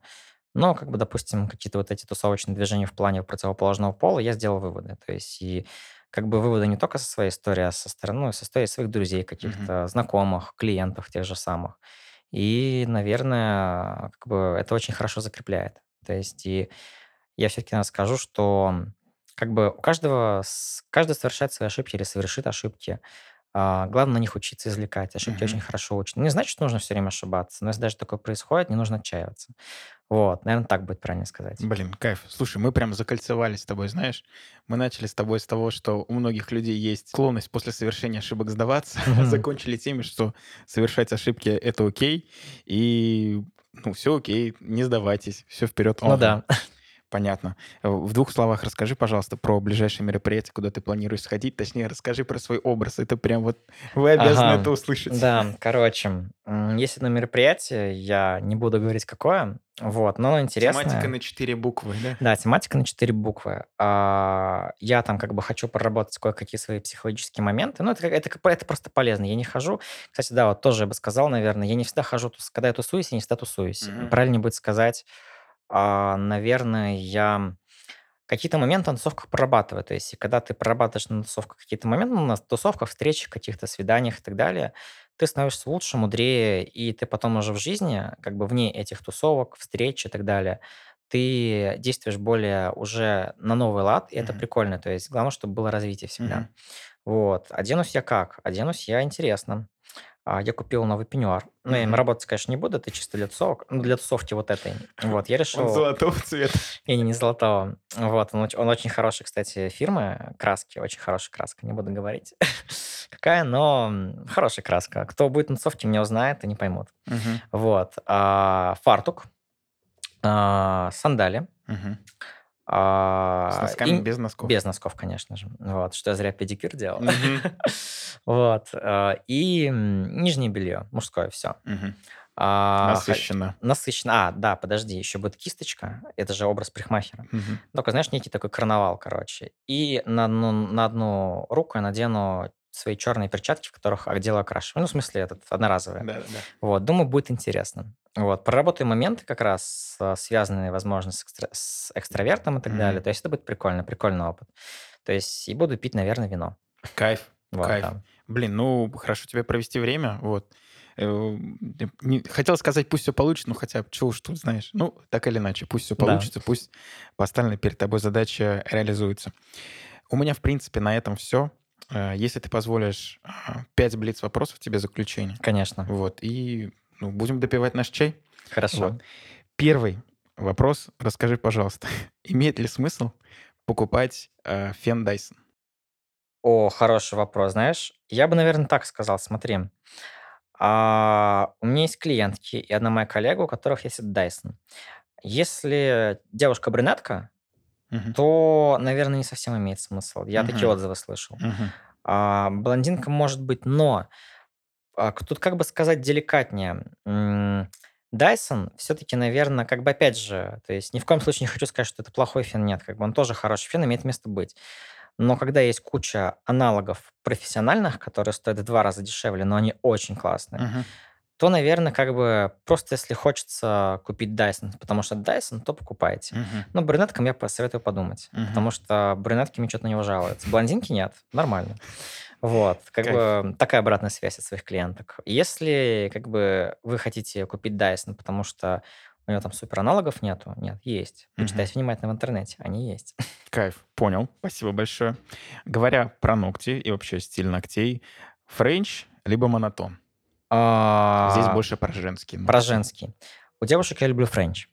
Но, как бы, допустим, какие-то вот эти тусовочные движения в плане противоположного пола, я сделал выводы. То есть, и как бы выводы не только со своей истории, а со стороны, ну, со истории своих друзей, каких-то знакомых, клиентов тех же самых. И, наверное, как бы это очень хорошо закрепляет. То есть, и я все-таки скажу, что как бы у каждого, каждый совершает свои ошибки или совершит ошибки. А, главное на них учиться извлекать. Ошибки Мгм. очень хорошо учат. Не значит, что нужно все время ошибаться, но если даже такое происходит, не нужно отчаиваться. Вот, наверное, так будет правильно сказать. Блин, кайф. Слушай, мы прям закольцевались с тобой, знаешь. Мы начали с тобой с того, что у многих людей есть склонность после совершения ошибок сдаваться. Мгм. Закончили теми, что совершать ошибки — это окей. И, ну, все окей, не сдавайтесь, все вперед. Ну да. Понятно. Э, в двух словах расскажи, пожалуйста, про ближайшее мероприятие, куда ты планируешь сходить. Точнее, расскажи про свой образ. Это прям вот вы обязаны Ага, это услышать. да, короче, есть одно мероприятие, я не буду говорить какое, вот, но оно Тематика на четыре буквы, да? Да, тематика на четыре буквы. А, Я там как бы хочу проработать кое-какие свои психологические моменты. Ну, это, это, это просто полезно. Я не хожу. Кстати, да, вот тоже я бы сказал, наверное, я не всегда хожу, когда я тусуюсь, я не всегда тусуюсь. Мгм. Правильнее будет сказать, а, наверное, я какие-то моменты на тусовках прорабатываю. То есть, когда ты прорабатываешь на тусовках какие-то моменты, ну, на тусовках, встречах, каких-то свиданиях и так далее, ты становишься лучше, мудрее, и ты потом уже в жизни, как бы вне этих тусовок, встреч и так далее, ты действуешь более уже на новый лад, и это Мгм. прикольно. То есть главное, чтобы было развитие всегда. Мгм. Вот. Оденусь я как? Оденусь я интересно. А, Я купил новый пеньюар. Ну, я им работать, конечно, не буду, это чисто для тусовок. Ну, для тусовки вот этой. Вот, я Он решил... золотого цвета. И не, не золотого. Вот, он, он очень хороший, кстати, фирмы, краски, очень хорошая краска, не буду говорить какая, но хорошая краска. Кто будет на тусовке, меня узнает и не поймут. Мгм. Вот, а, фартук, а, сандали, Мгм. А, С носками, и- без носков. без носков, конечно же. Вот, что я зря педикюр делал. Вот, а, и нижнее белье, мужское, все. А, Насыщенно. Насыщенно. А, да, подожди, еще будет кисточка. Это же образ парикмахера. Мгм. Только, знаешь, некий такой карнавал, короче. И на одну, на одну руку я надену свои черные перчатки, в которых дело окрашиваю. Ну, в смысле, этот, одноразовые. Да, да. Вот, думаю, будет интересно. Вот, проработаю моменты как раз, а, связанные, возможно, с, экстра- с экстравертом и так Мгм. далее. То есть это будет прикольно, прикольный опыт. То есть и буду пить, наверное, вино. Кайф. Вот, Кайф. да. Блин, ну, хорошо тебе провести время, вот. Э, Хотел сказать, пусть все получится, ну, хотя, чего уж тут, знаешь. Ну, так или иначе, пусть все Да. получится, пусть поставленная перед тобой задача реализуется. У меня, в принципе, на этом все. Если ты позволишь, а, пять блиц вопросов тебе заключение. Конечно. Вот, и ну, будем допивать наш чай. Хорошо. Вот. Первый вопрос. Расскажи, пожалуйста, имеет ли смысл покупать э, фен Dyson? О, хороший вопрос. Знаешь, я бы, наверное, так сказал. Смотри, а, у меня есть клиентки и одна моя коллега, у которых есть Dyson. Если девушка брюнетка, Мгм. то, наверное, не совсем имеет смысл. Я такие Мгм. отзывы слышал. Мгм. А, блондинка может быть, но а, тут как бы сказать деликатнее. Dyson все-таки, наверное, как бы опять же, то есть ни в коем случае не хочу сказать, что это плохой фен, нет, как бы он тоже хороший фен, имеет место быть. Но когда есть куча аналогов профессиональных, которые стоят в два раза дешевле, но они очень классные, Мгм. То, наверное, как бы просто если хочется купить Dyson, потому что Dyson, то покупайте. Мгм. Но брюнеткам я посоветую подумать, Мгм. потому что брюнетки мне что-то на него жалуются. Блондинки нет, нормально. Вот, как Кайф. бы такая обратная связь от своих клиенток. Если как бы вы хотите купить Dyson, потому что у него там супер аналогов нету, нет, есть. Почитайте внимательно в интернете, они есть. Кайф, понял. Спасибо большое. Говоря про ногти и вообще стиль ногтей, френч либо монотон. Здесь А, больше про женские ногти. Про женский. У девушек я люблю френч.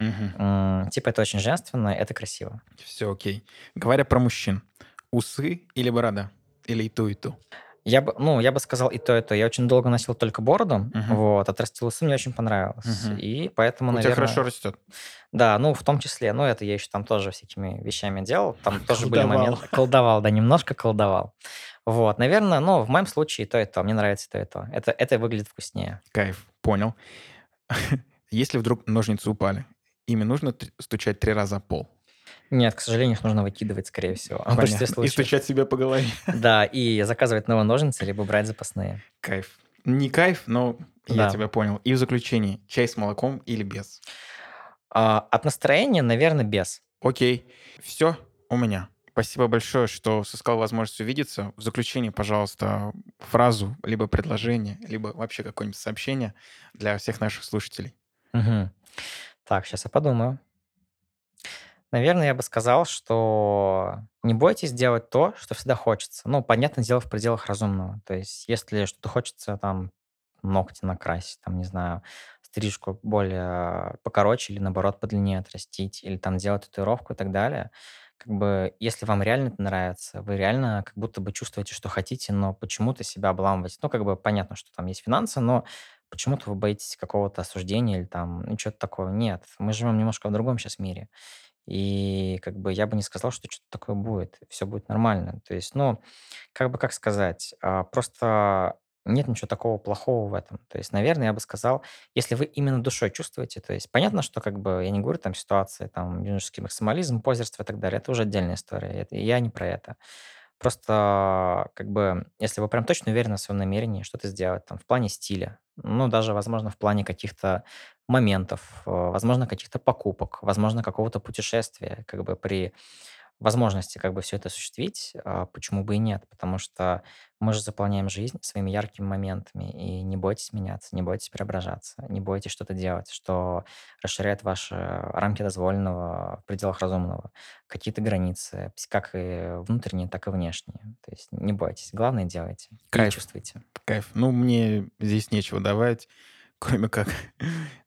Типа это очень женственно, это красиво. Все окей. Говоря про мужчин, усы или борода? Или и то, и то? Я бы, ну, я бы сказал и то, и то. Я очень долго носил только бороду, Мгм. вот, отрастил усы, мне очень понравилось. Мгм. И поэтому, У тебя наверное... хорошо растет. Да, ну, в том числе, ну, это я еще там тоже всякими вещами делал, там тоже были моменты. Колдовал, да, немножко колдовал. Вот, наверное, ну, в моем случае то, и то. Мне нравится то, и то. Это, это выглядит вкуснее. Кайф, понял. Если вдруг ножницы упали, ими нужно стучать три раза пол. Нет, к сожалению, их нужно выкидывать, скорее всего. В большинстве. И стучать себя по голове. Да, и заказывать новые ножницы, либо брать запасные. Кайф. Не кайф, но я Да. тебя понял. И в заключении, чай с молоком или без? А, от настроения, наверное, без. Окей. Все у меня. Спасибо большое, что сыскал возможность увидеться. В заключение, пожалуйста, фразу, либо предложение, либо вообще какое-нибудь сообщение для всех наших слушателей. Мгм. Так, сейчас я подумаю. Наверное, я бы сказал, что не бойтесь делать то, что всегда хочется. Ну, понятное дело, в пределах разумного. То есть, если что-то хочется, там, ногти накрасить, там, не знаю, стрижку более покороче или, наоборот, подлиннее отрастить, или там делать татуировку и так далее, как бы, если вам реально это нравится, вы реально как будто бы чувствуете, что хотите, но почему-то себя обламываете. Ну, как бы понятно, что там есть финансы, но почему-то вы боитесь какого-то осуждения или там, ну, что-то такого. Нет, мы живем немножко в другом сейчас мире. И как бы я бы не сказал, что что-то такое будет. Все будет нормально. То есть, ну, как бы как сказать, а, просто нет ничего такого плохого в этом. То есть, наверное, я бы сказал, если вы именно душой чувствуете, то есть понятно, что как бы я не говорю там ситуации, там юношеский максимализм, позерство и так далее, это уже отдельная история. Это, я не про это. Просто, как бы, если вы прям точно уверены в своем намерении что-то сделать, там, в плане стиля, ну, даже, возможно, в плане каких-то моментов, э, возможно, каких-то покупок, возможно, какого-то путешествия, как бы при возможности как бы все это осуществить, а, почему бы и нет? Потому что мы же заполняем жизнь своими яркими моментами, и не бойтесь меняться, не бойтесь преображаться, не бойтесь что-то делать, что расширяет ваши рамки дозволенного в пределах разумного, какие-то границы, как и внутренние, так и внешние. То есть не бойтесь, главное делайте Кайф, чувствуйте. кайф. Ну, мне здесь нечего добавить, кроме как,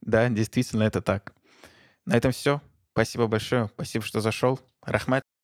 да, действительно это так. На этом все. Спасибо большое. Спасибо, что зашел. Рахмат.